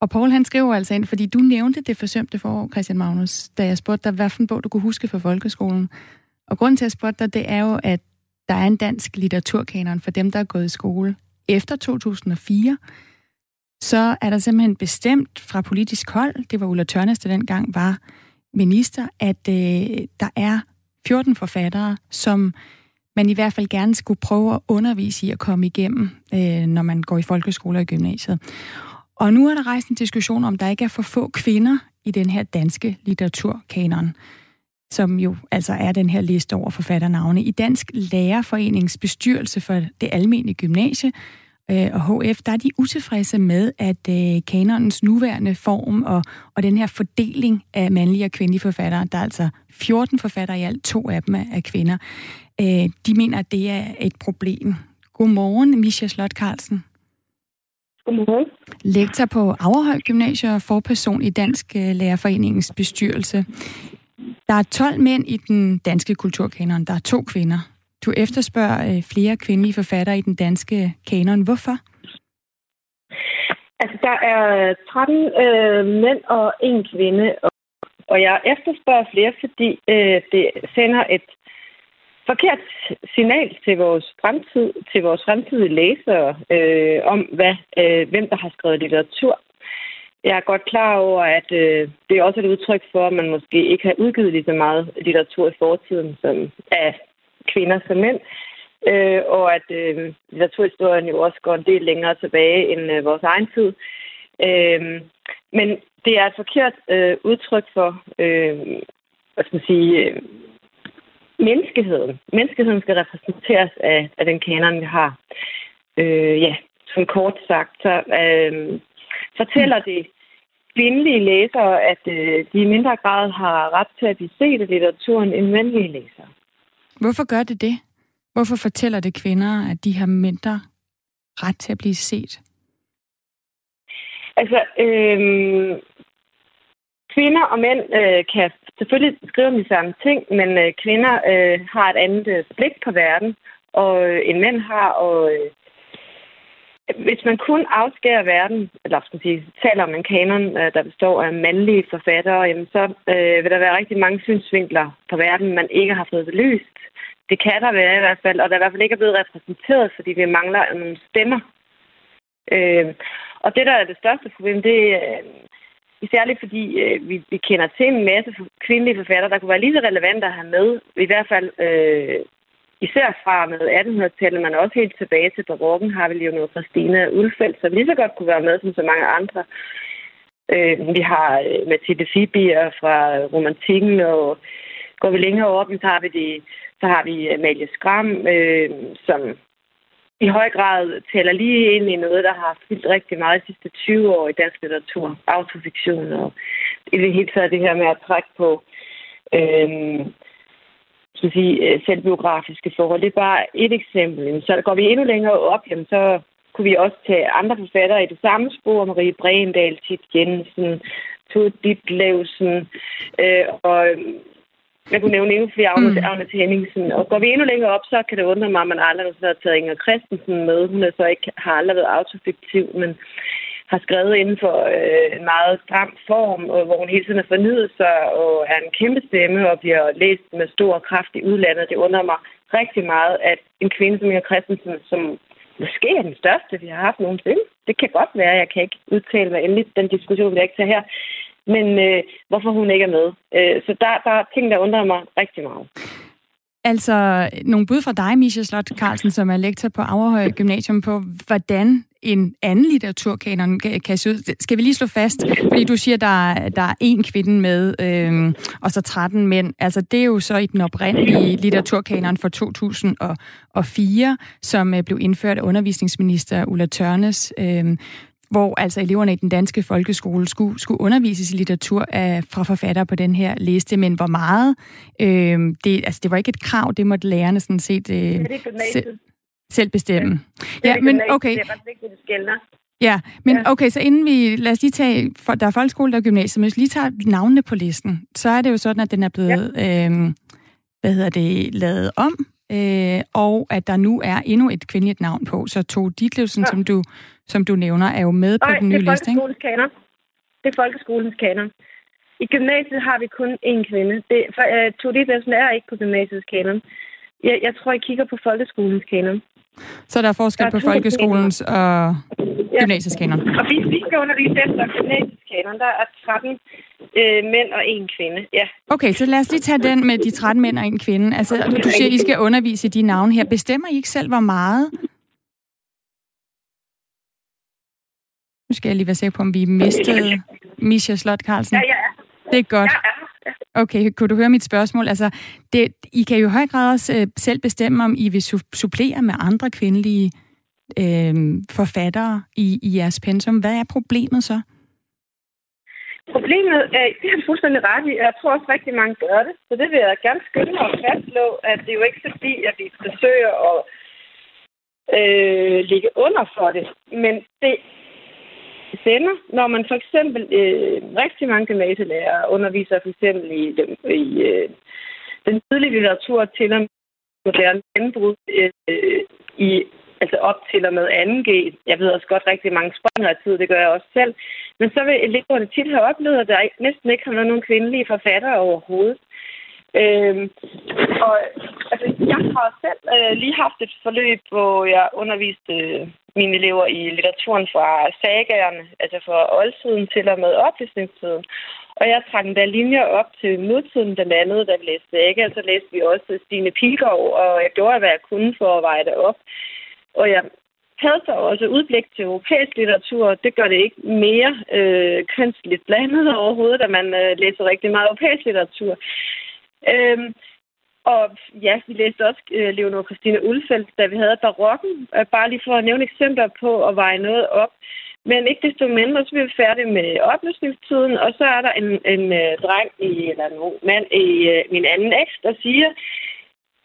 Og Paul han skriver altså ind, fordi du nævnte det forsømte forår, Christian Magnus, da jeg spurgte dig, hvilken bog du kunne huske fra folkeskolen. Og grunden til at spørge dig, det er jo, at der er en dansk litteraturkanon for dem, der er gået i skole efter 2004. Så er der simpelthen bestemt fra politisk hold, det var Ulla Tørnes, der dengang var minister, at øh, der er 14 forfattere, som man i hvert fald gerne skulle prøve at undervise i at komme igennem, øh, når man går i folkeskole og i gymnasiet. Og nu er der rejst en diskussion om, der ikke er for få kvinder i den her danske litteraturkanon, som jo altså er den her liste over forfatternavne. I Dansk Lærerforenings bestyrelse for det almene gymnasie øh, og HF, der er de utilfredse med, at øh, kanonens nuværende form og, og den her fordeling af mandlige og kvindelige forfattere, der er altså 14 forfattere i alt, to af dem er kvinder, øh, de mener, at det er et problem. Godmorgen, Misha Slot Carlsen. Godmorgen. Lektor på Averhøj Gymnasium og forperson i Dansk Lærerforeningens bestyrelse. Der er 12 mænd i den danske kulturkanon. Der er to kvinder. Du efterspørger øh, flere kvindelige forfattere i den danske kanon. Hvorfor? Altså, der er 13 øh, mænd og en kvinde, og, og jeg efterspørger flere, fordi øh, det sender et forkert signal til vores fremtid, til vores fremtidige læsere øh, om, hvad, øh, hvem der har skrevet litteratur. Jeg er godt klar over, at øh, det er også et udtryk for, at man måske ikke har udgivet lige så meget litteratur i fortiden som af kvinder som mænd. Øh, og at øh, litteraturhistorien jo også går en del længere tilbage end øh, vores egen tid. Øh, men det er et forkert øh, udtryk for, øh, hvad skal man sige, øh, menneskeheden. Menneskeheden skal repræsenteres af, af den kanon, vi har. Øh, ja, som kort sagt, så øh, fortæller det kvindelige læsere, at øh, de i mindre grad har ret til at blive set af litteraturen end mandlige læsere. Hvorfor gør det det? Hvorfor fortæller det kvinder, at de har mindre ret til at blive set? Altså, øh, kvinder og mænd øh, kan selvfølgelig skrive om de samme ting, men øh, kvinder øh, har et andet øh, blik på verden, og øh, en mænd har. Og, øh, hvis man kun afskærer verden, eller skal man sige, taler om en kanon, øh, der består af mandlige forfattere, jamen, så øh, vil der være rigtig mange synsvinkler på verden, man ikke har fået belyst. Det kan der være i hvert fald, og der er i hvert fald ikke er blevet repræsenteret, fordi vi mangler nogle stemmer. Øh, og det, der er det største problem, det, øh, Særligt fordi øh, vi, vi kender til en masse kvindelige forfattere, der kunne være lige så relevante at have med. I hvert fald øh, især fra med 1800-tallet, men også helt tilbage til barokken, har vi jo noget Christina Ulfeldt, som lige så godt kunne være med som så mange andre. Øh, vi har øh, Mathilde Fibier fra romantikken, og går vi længere op, så har vi, de, så har vi øh, Amalie Skram, øh, som i høj grad taler lige ind i noget, der har fyldt rigtig meget de sidste 20 år i dansk litteratur. Autofiktion og i det hele taget det her med at trække på øh, skal sige, øh, selvbiografiske forhold. Det er bare et eksempel. Så går vi endnu længere op, jamen, så kunne vi også tage andre forfattere i det samme spor. Marie Brendal, Tit Jensen, Tud Ditlevsen øh, og jeg kunne nævne endnu flere Agnes, mm. Agnes Hemmingsen. Og går vi endnu længere op, så kan det undre mig, at man aldrig har taget Inger Christensen med. Hun er så ikke, har aldrig været autofiktiv, men har skrevet inden for øh, en meget stram form, og hvor hun hele tiden har fornyet sig og er en kæmpe stemme og bliver læst med stor kraft i udlandet. Det undrer mig rigtig meget, at en kvinde som Inger Christensen, som måske er den største, vi har haft nogensinde. Det kan godt være, jeg kan ikke udtale mig endelig. Den diskussion vil jeg ikke tage her men øh, hvorfor hun ikke er med. Øh, så der, der er ting, der undrer mig rigtig meget. altså nogle bud fra dig, Misha Slot Carlsen, som er lektor på Averhøj Gymnasium, på hvordan en anden litteraturkanon kan se ud. Skal vi lige slå fast, fordi du siger, der, der er én kvinde med, øhm, og så 13 mænd. Altså det er jo så i den oprindelige litteraturkanon fra 2004, som øh, blev indført af undervisningsminister Ulla Tørnes. Øhm, hvor altså eleverne i den danske folkeskole skulle, skulle undervises i litteratur af, fra forfattere på den her liste, men hvor meget, øh, det, altså det var ikke et krav, det måtte lærerne sådan set øh, det selv, selv bestemme. Ja, ja men okay. Det er vigtigt, Ja, men okay, så inden vi, lad os lige tage, for der er folkeskole, der er gymnasiet, men hvis vi lige tager navnene på listen, så er det jo sådan, at den er blevet, ja. øh, hvad hedder det, lavet om, øh, og at der nu er endnu et kvindeligt navn på. Så Tove Ditlevsen, ja. som, du, som du nævner, er jo med Nej, på den nye liste, ikke? det er kanon. Det er folkeskolens kanon. I gymnasiet har vi kun én kvinde. Det, for, uh, Tove Ditlevsen er ikke på gymnasiets kanon. Jeg, jeg tror, I kigger på folkeskolens kanon. Så der er forskel der er på folkeskolens og gymnasiets kanon? Ja. Og vi, vi skal undervise efter gymnasiets kanon. Der er 13 øh, mænd og en kvinde, ja. Okay, så lad os lige tage den med de 13 mænd og en kvinde. Altså, du siger, I skal undervise de navne her. Bestemmer I ikke selv, hvor meget? Nu skal jeg lige være sikker på, om vi mistede Misha Slot Carlsen. Ja, ja. Det er godt. Okay, kunne du høre mit spørgsmål? Altså, det, I kan jo i høj grad også øh, selv bestemme, om I vil su- supplere med andre kvindelige øh, forfattere i, i jeres pensum. Hvad er problemet så? Problemet er, det er fuldstændig ret i, jeg tror også rigtig mange gør det. Så det vil jeg gerne skynde mig at fastslå, at det er jo ikke fordi, at vi forsøger at øh, ligge under for det. Men det sender, når man for eksempel øh, rigtig mange gymnasielærere underviser for eksempel i, i øh, den tidlige litteratur til og moderne landbrug øh, i altså op til og med 2G. Jeg ved også godt rigtig mange springer af tid, det gør jeg også selv. Men så vil eleverne tit have oplevet, at der næsten ikke har været nogen kvindelige forfattere overhovedet. Øh, og altså, jeg har selv øh, lige haft et forløb, hvor jeg underviste øh, mine elever i litteraturen fra sagerne, altså fra oldtiden til og med oplysningstiden. Og jeg trak en der linjer op til nutiden, blandt andet, da vi læste sager, så læste vi også Stine Pilgaard, og jeg gjorde, hvad jeg kunne for at veje det op. Og jeg havde så også udblik til europæisk litteratur. Det gør det ikke mere øh, kønsligt blandet overhovedet, at man øh, læser rigtig meget europæisk litteratur. Øhm, og ja, vi læste også øh, Leonor Christine Ulfeldt, da vi havde barokken. Øh, bare lige for at nævne eksempler på at veje noget op. Men ikke desto mindre, så bliver vi færdige med oplysningstiden, og så er der en, en øh, dreng i, eller en mand i øh, min anden eks, der siger,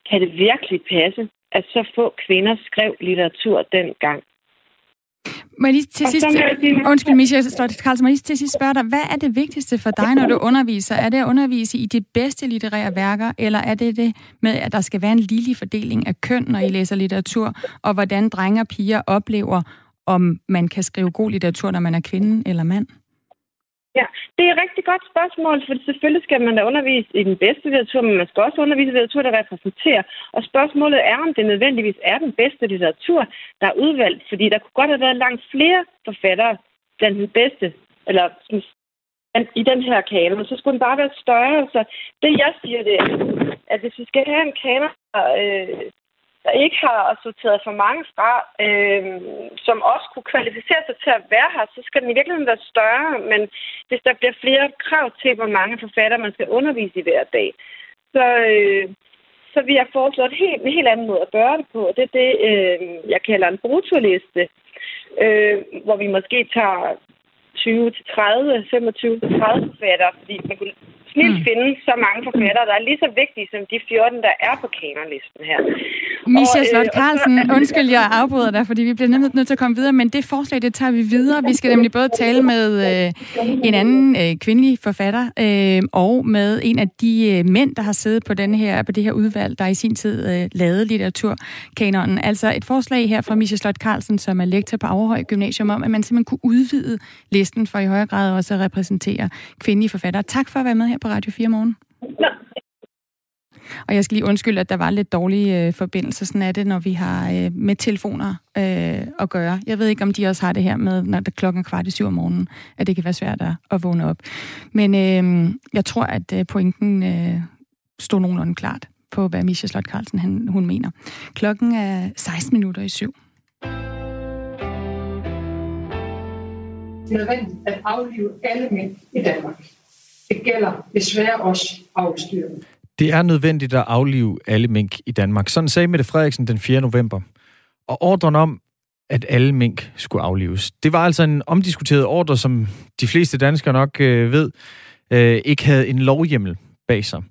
kan det virkelig passe, at så få kvinder skrev litteratur dengang? Må jeg lige til sidst, undskyld Michelle Karlsen, må jeg lige til sidst spørge dig, hvad er det vigtigste for dig, når du underviser? Er det at undervise i de bedste litterære værker, eller er det det med, at der skal være en lille fordeling af køn, når I læser litteratur, og hvordan drenge og piger oplever, om man kan skrive god litteratur, når man er kvinde eller mand? Ja, det er et rigtig godt spørgsmål, for selvfølgelig skal man da undervise i den bedste litteratur, men man skal også undervise i litteratur, der repræsenterer. Og spørgsmålet er, om det nødvendigvis er den bedste litteratur, der er udvalgt, fordi der kunne godt have været langt flere forfattere blandt den bedste, eller i den her kanon, så skulle den bare være større. Så det, jeg siger, det er, at hvis vi skal have en kanon, øh, der ikke har sorteret for mange fra, øh, som også kunne kvalificere sig til at være her, så skal den i virkeligheden være større. Men hvis der bliver flere krav til, hvor mange forfatter man skal undervise i hver dag, så, øh, så vil jeg foreslået helt, en helt anden måde at gøre det på. Det er det, øh, jeg kalder en brutoliste, øh, hvor vi måske tager 20 til 30, 25 til 30 forfatter, fordi man kunne snilt mm. finde så mange forfattere, der er lige så vigtige som de 14, der er på kanonlisten her. Misha Slot Carlsen, øh, undskyld, jeg afbryder dig, fordi vi bliver nemlig nødt til at komme videre, men det forslag, det tager vi videre. Vi skal nemlig både tale med øh, en anden øh, kvindelig forfatter, øh, og med en af de øh, mænd, der har siddet på, denne her, på det her udvalg, der i sin tid øh, lavede litteraturkanonen. Altså et forslag her fra Misha Slot Carlsen, som er lektor på Aarhus Gymnasium, om at man simpelthen kunne udvide listen for i højere grad også at repræsentere kvindelige forfattere. Tak for at være med her på Radio 4 morgen. Ja. Og jeg skal lige undskylde, at der var lidt dårlige øh, forbindelser. Sådan er det, når vi har øh, med telefoner øh, at gøre. Jeg ved ikke, om de også har det her med, når det er klokken kvart i syv om morgenen, at det kan være svært at, at vågne op. Men øh, jeg tror, at øh, pointen øh, stod nogenlunde klart på, hvad Misha Slot Carlsen han, hun mener. Klokken er 16 minutter i syv. Det er nødvendigt at aflive alle mænd i Danmark. Det gælder desværre også afstyrene. Det er nødvendigt at aflive alle mink i Danmark. Sådan sagde Mette Frederiksen den 4. november. Og ordren om, at alle mink skulle aflives. Det var altså en omdiskuteret ordre, som de fleste danskere nok øh, ved, øh, ikke havde en lovhjemmel bag sig.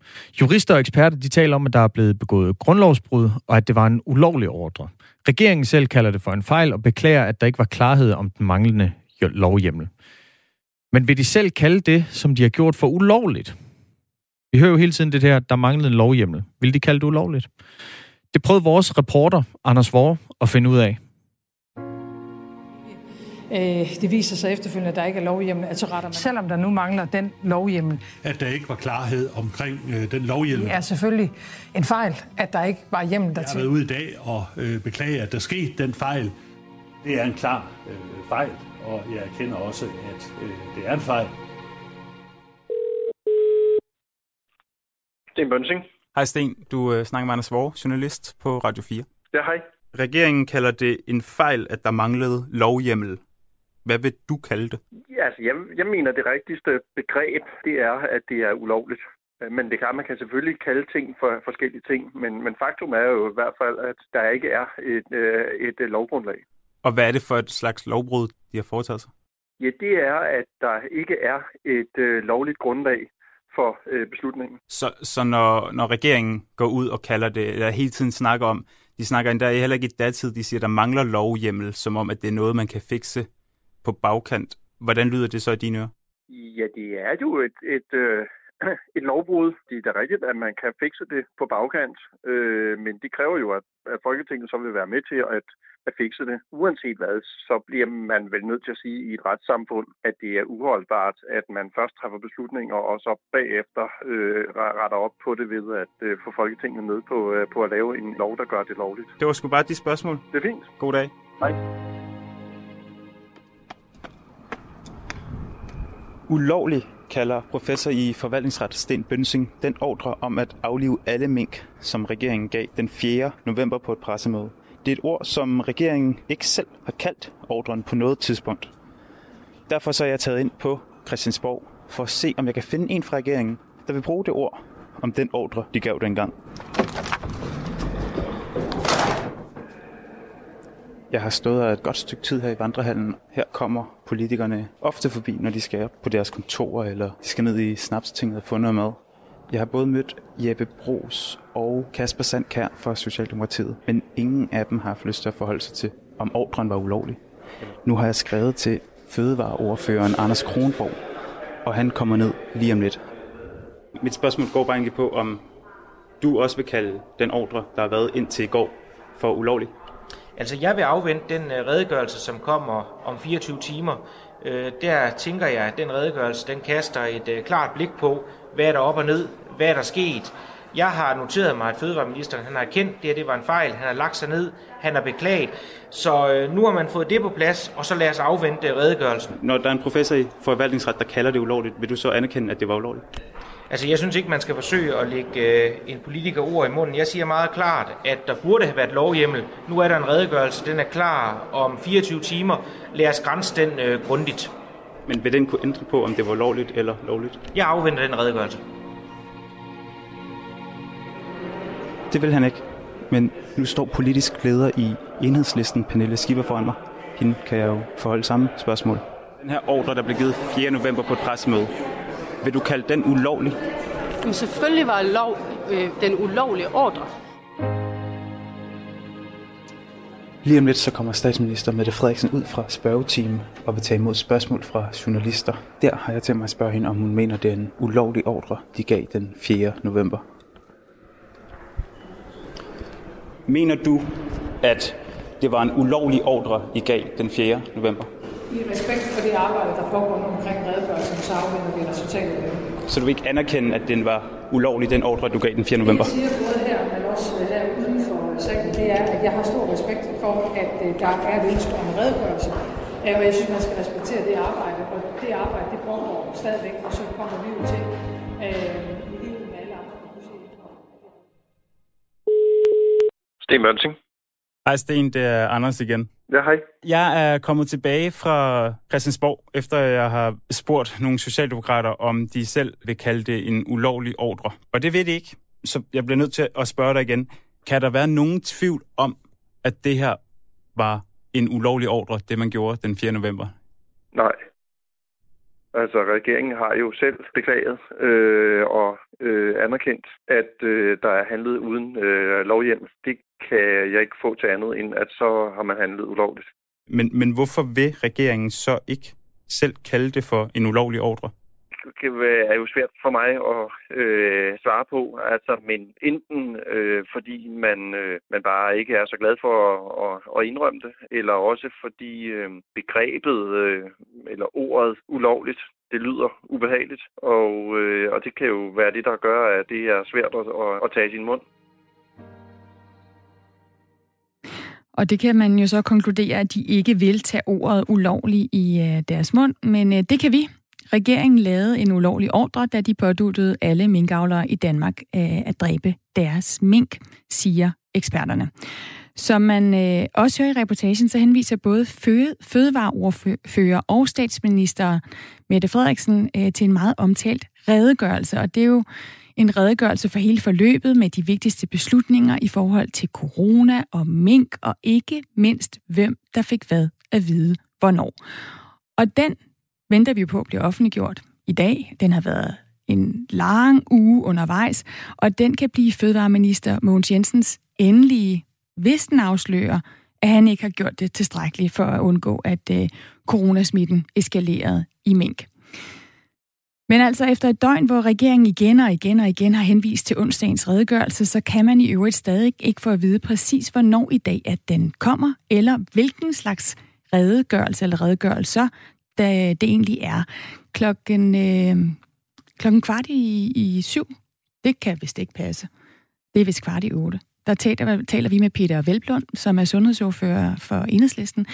Jurister og eksperter de taler om, at der er blevet begået grundlovsbrud, og at det var en ulovlig ordre. Regeringen selv kalder det for en fejl og beklager, at der ikke var klarhed om den manglende lovhjemmel. Men vil de selv kalde det, som de har gjort for ulovligt? Vi hører jo hele tiden det her, der manglede en lovhjemmel. Vil de kalde det ulovligt? Det prøvede vores reporter, Anders Vore, at finde ud af. Øh, det viser sig efterfølgende, at der ikke er lovhjemmel, at så retter man, selvom der nu mangler den lovhjemmel. At der ikke var klarhed omkring øh, den lovhjemmel. Det er selvfølgelig en fejl, at der ikke var hjemmel dertil. Jeg har været ude i dag og øh, beklage, at der skete den fejl. Det er en klar øh, fejl, og jeg erkender også, at øh, det er en fejl. Sten Bønsing. Hej Sten, du øh, snakker med Anders Vore, journalist på Radio 4. Ja, hej. Regeringen kalder det en fejl, at der manglede lovhjemmel. Hvad vil du kalde det? Ja, altså, jeg, jeg mener, det rigtigste begreb, det er, at det er ulovligt. Men det klart, man kan selvfølgelig kalde ting for forskellige ting, men, men faktum er jo i hvert fald, at der ikke er et, øh, et, et lovgrundlag. Og hvad er det for et slags lovbrud, de har foretaget sig? Ja, det er, at der ikke er et øh, lovligt grundlag for øh, beslutningen. Så, så når, når regeringen går ud og kalder det, eller hele tiden snakker om, de snakker endda heller ikke i datid, de siger, at der mangler lovhjemmel, som om, at det er noget, man kan fikse på bagkant. Hvordan lyder det så i dine ører? Ja, det er jo et, et, øh, et lovbrud. Det er da rigtigt, at man kan fikse det på bagkant, øh, men det kræver jo, at, at Folketinget så vil være med til at, at fikse det. Uanset hvad, så bliver man vel nødt til at sige i et retssamfund, at det er uholdbart, at man først træffer beslutninger, og så bagefter øh, retter op på det ved at øh, få Folketinget med på, øh, på at lave en lov, der gør det lovligt. Det var sgu bare de spørgsmål. Det er fint. God dag. Hej. Ulovlig kalder professor i forvaltningsret Sten Bønsing den ordre om at aflive alle mink, som regeringen gav den 4. november på et pressemøde. Det er et ord, som regeringen ikke selv har kaldt ordren på noget tidspunkt. Derfor så er jeg taget ind på Christiansborg for at se, om jeg kan finde en fra regeringen, der vil bruge det ord om den ordre, de gav dengang. Jeg har stået her et godt stykke tid her i vandrehallen. Her kommer politikerne ofte forbi, når de skal på deres kontor, eller de skal ned i snapstinget og få noget mad. Jeg har både mødt Jeppe Bros og Kasper Sandkær fra Socialdemokratiet, men ingen af dem har haft lyst til at forholde sig til, om ordren var ulovlig. Nu har jeg skrevet til fødevareordføreren Anders Kronborg, og han kommer ned lige om lidt. Mit spørgsmål går bare egentlig på, om du også vil kalde den ordre, der har været indtil i går, for ulovlig. Altså, jeg vil afvente den øh, redegørelse, som kommer om 24 timer. Øh, der tænker jeg, at den redegørelse, den kaster et øh, klart blik på, hvad er der op og ned, hvad er der sket. Jeg har noteret mig, at fødevareministeren han har erkendt, det, her det var en fejl. Han har lagt sig ned, han har beklaget. Så nu har man fået det på plads, og så lad os afvente redegørelsen. Når der er en professor i forvaltningsret, der kalder det ulovligt, vil du så anerkende, at det var ulovligt? Altså, jeg synes ikke, man skal forsøge at lægge øh, en politiker ord i munden. Jeg siger meget klart, at der burde have været lovhjemmel. Nu er der en redegørelse, den er klar om 24 timer. Lad os grænse den øh, grundigt. Men vil den kunne ændre på, om det var lovligt eller lovligt? Jeg afventer den redegørelse. Det vil han ikke. Men nu står politisk leder i enhedslisten, Pernille Skipper, foran mig. Hende kan jeg jo forholde samme spørgsmål. Den her ordre, der blev givet 4. november på et pressemøde, vil du kalde den ulovlig? Men selvfølgelig var lov, øh, den ulovlige ordre. Lige om lidt så kommer statsminister Mette Frederiksen ud fra spørgetimen og vil tage imod spørgsmål fra journalister. Der har jeg til mig at spørge hende, om hun mener, det er en ulovlig ordre, de gav den 4. november. Mener du, at det var en ulovlig ordre, I gav den 4. november? I respekt for det arbejde, der pågår omkring redegørelsen, så afventer vi resultatet af det. Så du vil ikke anerkende, at den var ulovlig, den ordre, du gav den 4. november? Det, jeg siger både her, men også her uden for sagen, det er, at jeg har stor respekt for, at øh, der er et ønske om en redegørelse. Øh, og jeg synes, man skal respektere det arbejde, og det arbejde, det pågår stadigvæk, og så kommer vi jo til øh, Sten Mønsing. Hej Sten, det er Anders igen. Ja, hej. Jeg er kommet tilbage fra Christiansborg, efter jeg har spurgt nogle socialdemokrater, om de selv vil kalde det en ulovlig ordre. Og det ved de ikke, så jeg bliver nødt til at spørge dig igen. Kan der være nogen tvivl om, at det her var en ulovlig ordre, det man gjorde den 4. november? Nej. Altså, regeringen har jo selv beklaget øh, og øh, anerkendt, at øh, der er handlet uden øh, lovhjem. Det kan jeg ikke få til andet, end at så har man handlet ulovligt. Men, men hvorfor vil regeringen så ikke selv kalde det for en ulovlig ordre? Det er jo svært for mig at øh, svare på, altså, men enten øh, fordi man, øh, man bare ikke er så glad for at, at, at indrømme det, eller også fordi øh, begrebet øh, eller ordet ulovligt, det lyder ubehageligt, og, øh, og det kan jo være det, der gør, at det er svært at, at, at tage i sin mund. Og det kan man jo så konkludere, at de ikke vil tage ordet ulovlig i øh, deres mund, men øh, det kan vi. Regeringen lavede en ulovlig ordre, da de påduttede alle minkavlere i Danmark øh, at dræbe deres mink, siger eksperterne. Som man øh, også hører i reportagen, så henviser både føde, fødevareordfører og statsminister Mette Frederiksen øh, til en meget omtalt redegørelse. Og det er jo en redegørelse for hele forløbet med de vigtigste beslutninger i forhold til corona og mink, og ikke mindst hvem der fik hvad at vide hvornår. Og den venter vi på at blive offentliggjort i dag. Den har været en lang uge undervejs, og den kan blive fødevareminister Mogens Jensens endelige, hvis den afslører, at han ikke har gjort det tilstrækkeligt for at undgå, at øh, coronasmitten eskalerede i mink. Men altså efter et døgn, hvor regeringen igen og igen og igen har henvist til onsdagens redegørelse, så kan man i øvrigt stadig ikke få at vide præcis, hvornår i dag, at den kommer, eller hvilken slags redegørelse eller redegørelser, da det egentlig er. Klokken, øh, klokken kvart i, i syv, det kan vist ikke passe. Det er vist kvart i otte. Der taler, taler vi med Peter Velblund, som er sundhedsordfører for Enhedslisten,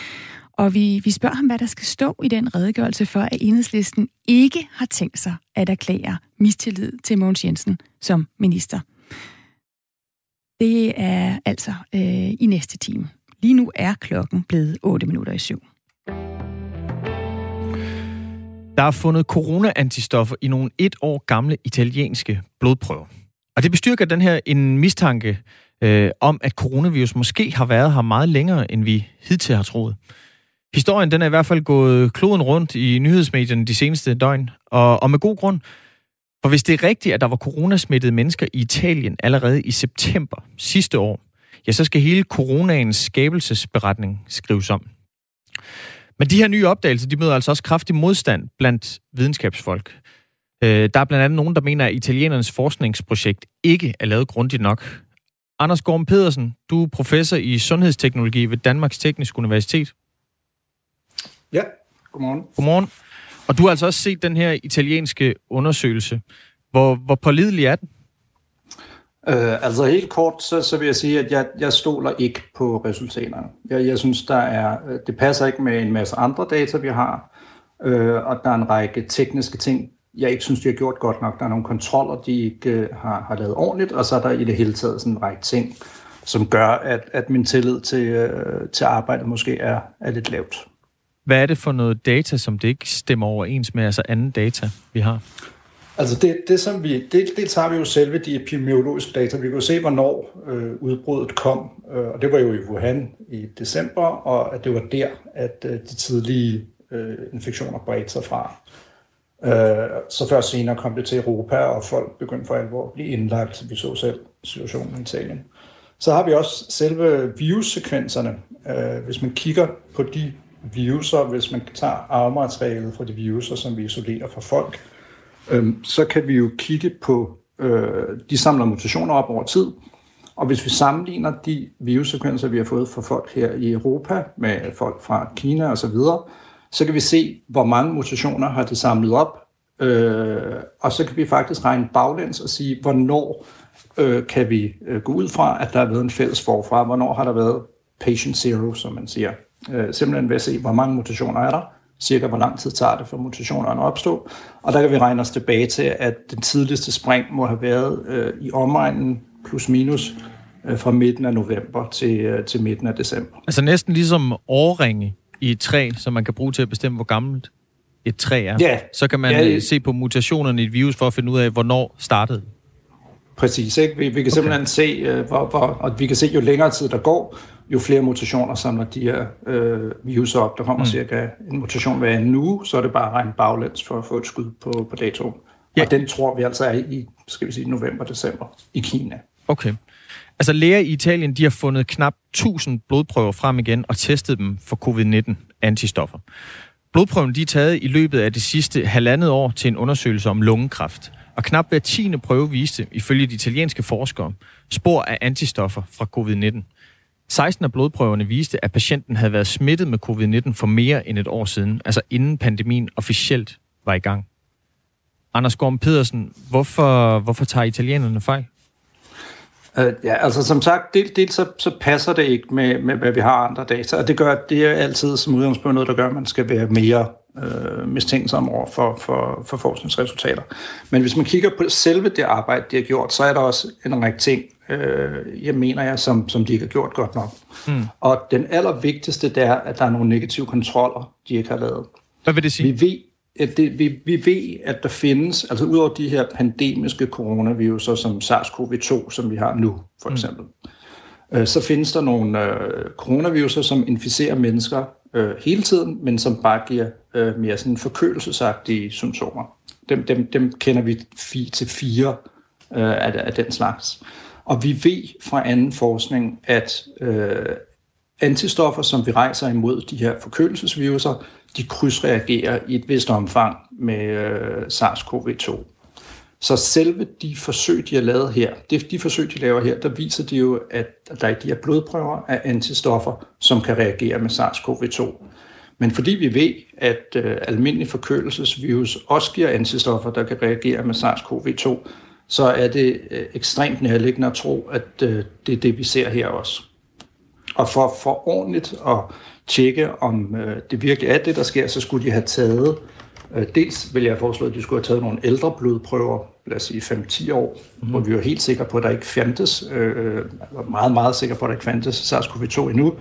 og vi, vi spørger ham, hvad der skal stå i den redegørelse for, at enhedslisten ikke har tænkt sig at erklære mistillid til Mogens Jensen som minister. Det er altså øh, i næste time. Lige nu er klokken blevet 8 minutter i syv. Der er fundet corona-antistoffer i nogle et år gamle italienske blodprøver. Og det bestyrker den her en mistanke øh, om, at coronavirus måske har været her meget længere, end vi hidtil har troet. Historien den er i hvert fald gået kloden rundt i nyhedsmedierne de seneste døgn, og, og med god grund. For hvis det er rigtigt, at der var coronasmittede mennesker i Italien allerede i september sidste år, ja, så skal hele coronaens skabelsesberetning skrives om. Men de her nye opdagelser, de møder altså også kraftig modstand blandt videnskabsfolk. Øh, der er blandt andet nogen, der mener, at italienernes forskningsprojekt ikke er lavet grundigt nok. Anders Gorm Pedersen, du er professor i sundhedsteknologi ved Danmarks Tekniske Universitet. Ja, godmorgen. Godmorgen. Og du har altså også set den her italienske undersøgelse. Hvor, hvor pålidelig er den? Uh, altså helt kort, så, så vil jeg sige, at jeg, jeg stoler ikke på resultaterne. Jeg, jeg synes, der er, det passer ikke med en masse andre data, vi har, uh, og der er en række tekniske ting, jeg ikke synes, de har gjort godt nok. Der er nogle kontroller, de ikke uh, har, har lavet ordentligt, og så er der i det hele taget sådan en række ting, som gør, at, at min tillid til, uh, til arbejdet måske er, er lidt lavt. Hvad er det for noget data, som det ikke stemmer overens med, altså anden data, vi har? Altså det, det som vi, det, dels har vi jo selve de epidemiologiske data. Vi kan se, hvornår øh, udbruddet kom, øh, og det var jo i Wuhan i december, og at det var der, at øh, de tidlige øh, infektioner bredte sig fra. Øh, så før senere kom det til Europa, og folk begyndte for alvor at blive indlagt. Vi så selv situationen i Italien. Så har vi også selve virussekvenserne. Øh, hvis man kigger på de viruser, hvis man tager arvematerialet fra de viruser, som vi isolerer fra folk, øh, så kan vi jo kigge på, øh, de samler mutationer op over tid, og hvis vi sammenligner de virussekvenser, vi har fået fra folk her i Europa, med folk fra Kina osv., så, så kan vi se, hvor mange mutationer har de samlet op, øh, og så kan vi faktisk regne baglæns og sige, hvornår øh, kan vi øh, gå ud fra, at der har været en fælles forfra, hvornår har der været patient zero, som man siger. Øh, simpelthen ved at se, hvor mange mutationer er der, cirka hvor lang tid tager det for mutationerne at opstå. Og der kan vi regne os tilbage til, at den tidligste spring må have været øh, i omegnen plus minus øh, fra midten af november til, øh, til midten af december. Altså næsten ligesom årringe i et træ, som man kan bruge til at bestemme, hvor gammelt et træ er. Ja. Så kan man Ja, ja, se på mutationerne i et virus for at finde ud af, hvornår startede. Præcis, ikke? Vi, vi kan okay. simpelthen se, øh, hvor, hvor, og vi kan se, jo længere tid der går, jo flere mutationer samler de her øh, virus op. Der kommer mm. cirka en mutation hver anden uge, så er det bare at regne baglæns for at få et skud på, på datoen. Ja. Og den tror vi altså er i, skal vi sige, november-december i Kina. Okay. Altså læger i Italien, de har fundet knap 1000 blodprøver frem igen og testet dem for covid-19 antistoffer. Blodprøven de er taget i løbet af det sidste halvandet år til en undersøgelse om lungekræft. Og knap hver tiende prøve viste, ifølge de italienske forskere, spor af antistoffer fra covid-19. 16 af blodprøverne viste, at patienten havde været smittet med covid-19 for mere end et år siden, altså inden pandemien officielt var i gang. Anders Gorm Pedersen, hvorfor, hvorfor tager italienerne fejl? Uh, ja, altså som sagt, dels, dels så, så passer det ikke med, med, hvad vi har andre data, og det gør, det er altid som udgangspunkt noget, der gør, at man skal være mere øh, mistænksom over for, for, for forskningsresultater. Men hvis man kigger på selve det arbejde, de har gjort, så er der også en række ting, øh, jeg mener jeg, som, som de ikke har gjort godt nok. Mm. Og den allervigtigste, det er, at der er nogle negative kontroller, de ikke har lavet. Hvad vil det sige? Vi ved, at det, vi, vi ved, at der findes, altså udover de her pandemiske coronaviruser, som SARS-CoV-2, som vi har nu, for eksempel, mm. øh, så findes der nogle øh, coronaviruser, som inficerer mennesker øh, hele tiden, men som bare giver øh, mere sådan forkølelsesagtige symptomer. Dem, dem, dem kender vi fi, til fire øh, af, af den slags. Og vi ved fra anden forskning, at øh, antistoffer, som vi rejser imod de her forkølelsesviruser, de krydsreagerer i et vist omfang med øh, SARS-CoV-2. Så selve de forsøg, de har lavet her, det, de forsøg, de laver her, der viser de jo, at der er de her blodprøver af antistoffer, som kan reagere med SARS-CoV-2. Men fordi vi ved, at øh, almindelig forkølelsesvirus også giver antistoffer, der kan reagere med SARS-CoV-2, så er det øh, ekstremt nærliggende at tro, at øh, det er det, vi ser her også. Og for, for ordentligt at tjekke, om øh, det virkelig er det, der sker, så skulle de have taget, dels vil jeg foreslå, at de skulle have taget nogle ældre blodprøver, lad os sige 5-10 år, mm. hvor vi var helt sikre på, at der ikke fandtes, øh, meget, meget sikre på, at der ikke fandtes SARS-CoV-2 endnu,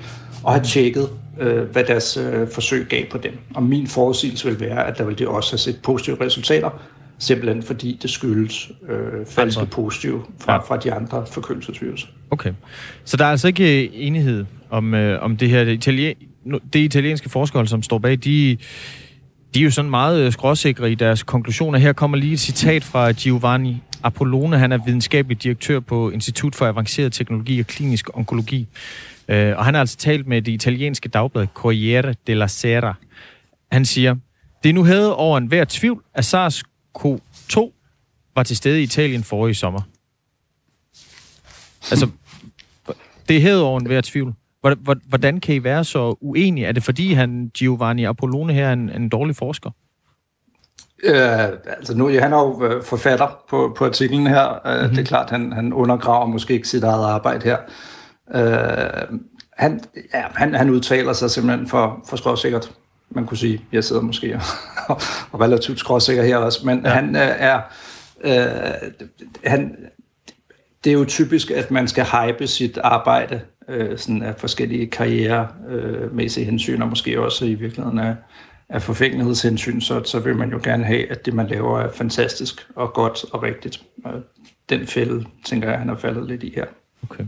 og have tjekket, øh, hvad deres øh, forsøg gav på dem. Og min forudsigelse vil være, at der vil det også have set positive resultater, simpelthen fordi det skyldes øh, falske positive fra, ja. fra de andre forkølelsesvirus. Okay. Så der er altså ikke øh, enighed om, øh, om det her. Det, italien, det italienske forskere, som står bag, de, de er jo sådan meget øh, skråsikre i deres konklusioner. Her kommer lige et citat fra Giovanni Apollone. Han er videnskabelig direktør på Institut for Avanceret Teknologi og Klinisk Onkologi. Øh, og han har altså talt med det italienske dagblad Corriere della Sera. Han siger, det nu hævet over enhver tvivl, at SARS-CoV-2 var til stede i Italien forrige sommer. Altså, det er hævet over enhver tvivl. Hvordan kan I være så uenige? Er det fordi, han Giovanni Apollone her er en, en dårlig forsker? Øh, altså nu, han er jo øh, forfatter på, på artiklen her. Mm-hmm. Det er klart, han, han undergraver måske ikke sit eget arbejde her. Øh, han, ja, han, han udtaler sig simpelthen for, for skråsikkert. Man kunne sige, jeg sidder måske og, og relativt skråsikker her også, men ja. han øh, er... Øh, han, det er jo typisk, at man skal hype sit arbejde øh, sådan af forskellige karrieremæssige øh, hensyn, og måske også i virkeligheden af, af forfængelighedshensyn, så, så vil man jo gerne have, at det, man laver, er fantastisk og godt og rigtigt. Den fælde, tænker jeg, han har faldet lidt i her. Okay.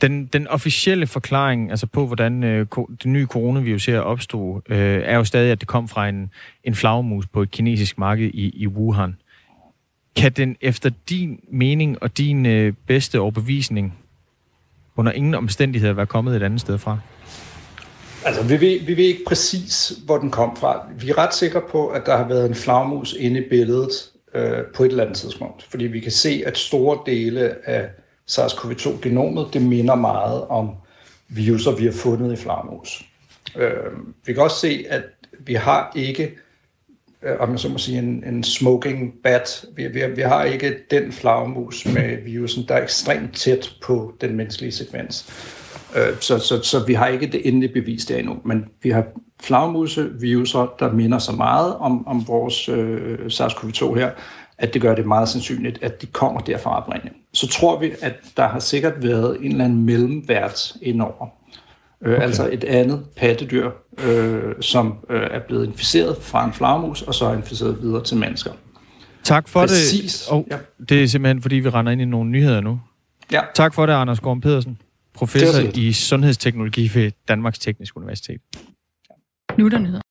Den, den officielle forklaring altså på, hvordan øh, det nye coronavirus her opstod, øh, er jo stadig, at det kom fra en, en flagmus på et kinesisk marked i, i Wuhan. Kan den efter din mening og din øh, bedste overbevisning under ingen omstændigheder være kommet et andet sted fra? Altså, vi ved, vi ved ikke præcis, hvor den kom fra. Vi er ret sikre på, at der har været en flagmus inde i billedet øh, på et eller andet tidspunkt. Fordi vi kan se, at store dele af SARS-CoV-2-genomet, det minder meget om viruser, vi har fundet i flagmus. Øh, vi kan også se, at vi har ikke øh, om jeg så må sige, en, en smoking bat. Vi, vi, vi har ikke den flagmus med virusen, der er ekstremt tæt på den menneskelige sekvens. Øh, så, så, så vi har ikke det endelige bevis der endnu, men vi har flagmuse-viruser, der minder så meget om, om vores øh, SARS-CoV-2 her, at det gør det meget sandsynligt, at de kommer derfra oprindeligt så tror vi, at der har sikkert været en eller anden mellemvært indover. Øh, okay. Altså et andet pattedyr, øh, som øh, er blevet inficeret fra en flagmus, og så er inficeret videre til mennesker. Tak for Præcis. det. Oh, ja. Det er simpelthen, fordi vi render ind i nogle nyheder nu. Ja. Tak for det, Anders Gorm Pedersen, professor i sundhedsteknologi ved Danmarks Tekniske Universitet. Nu er der nyheder.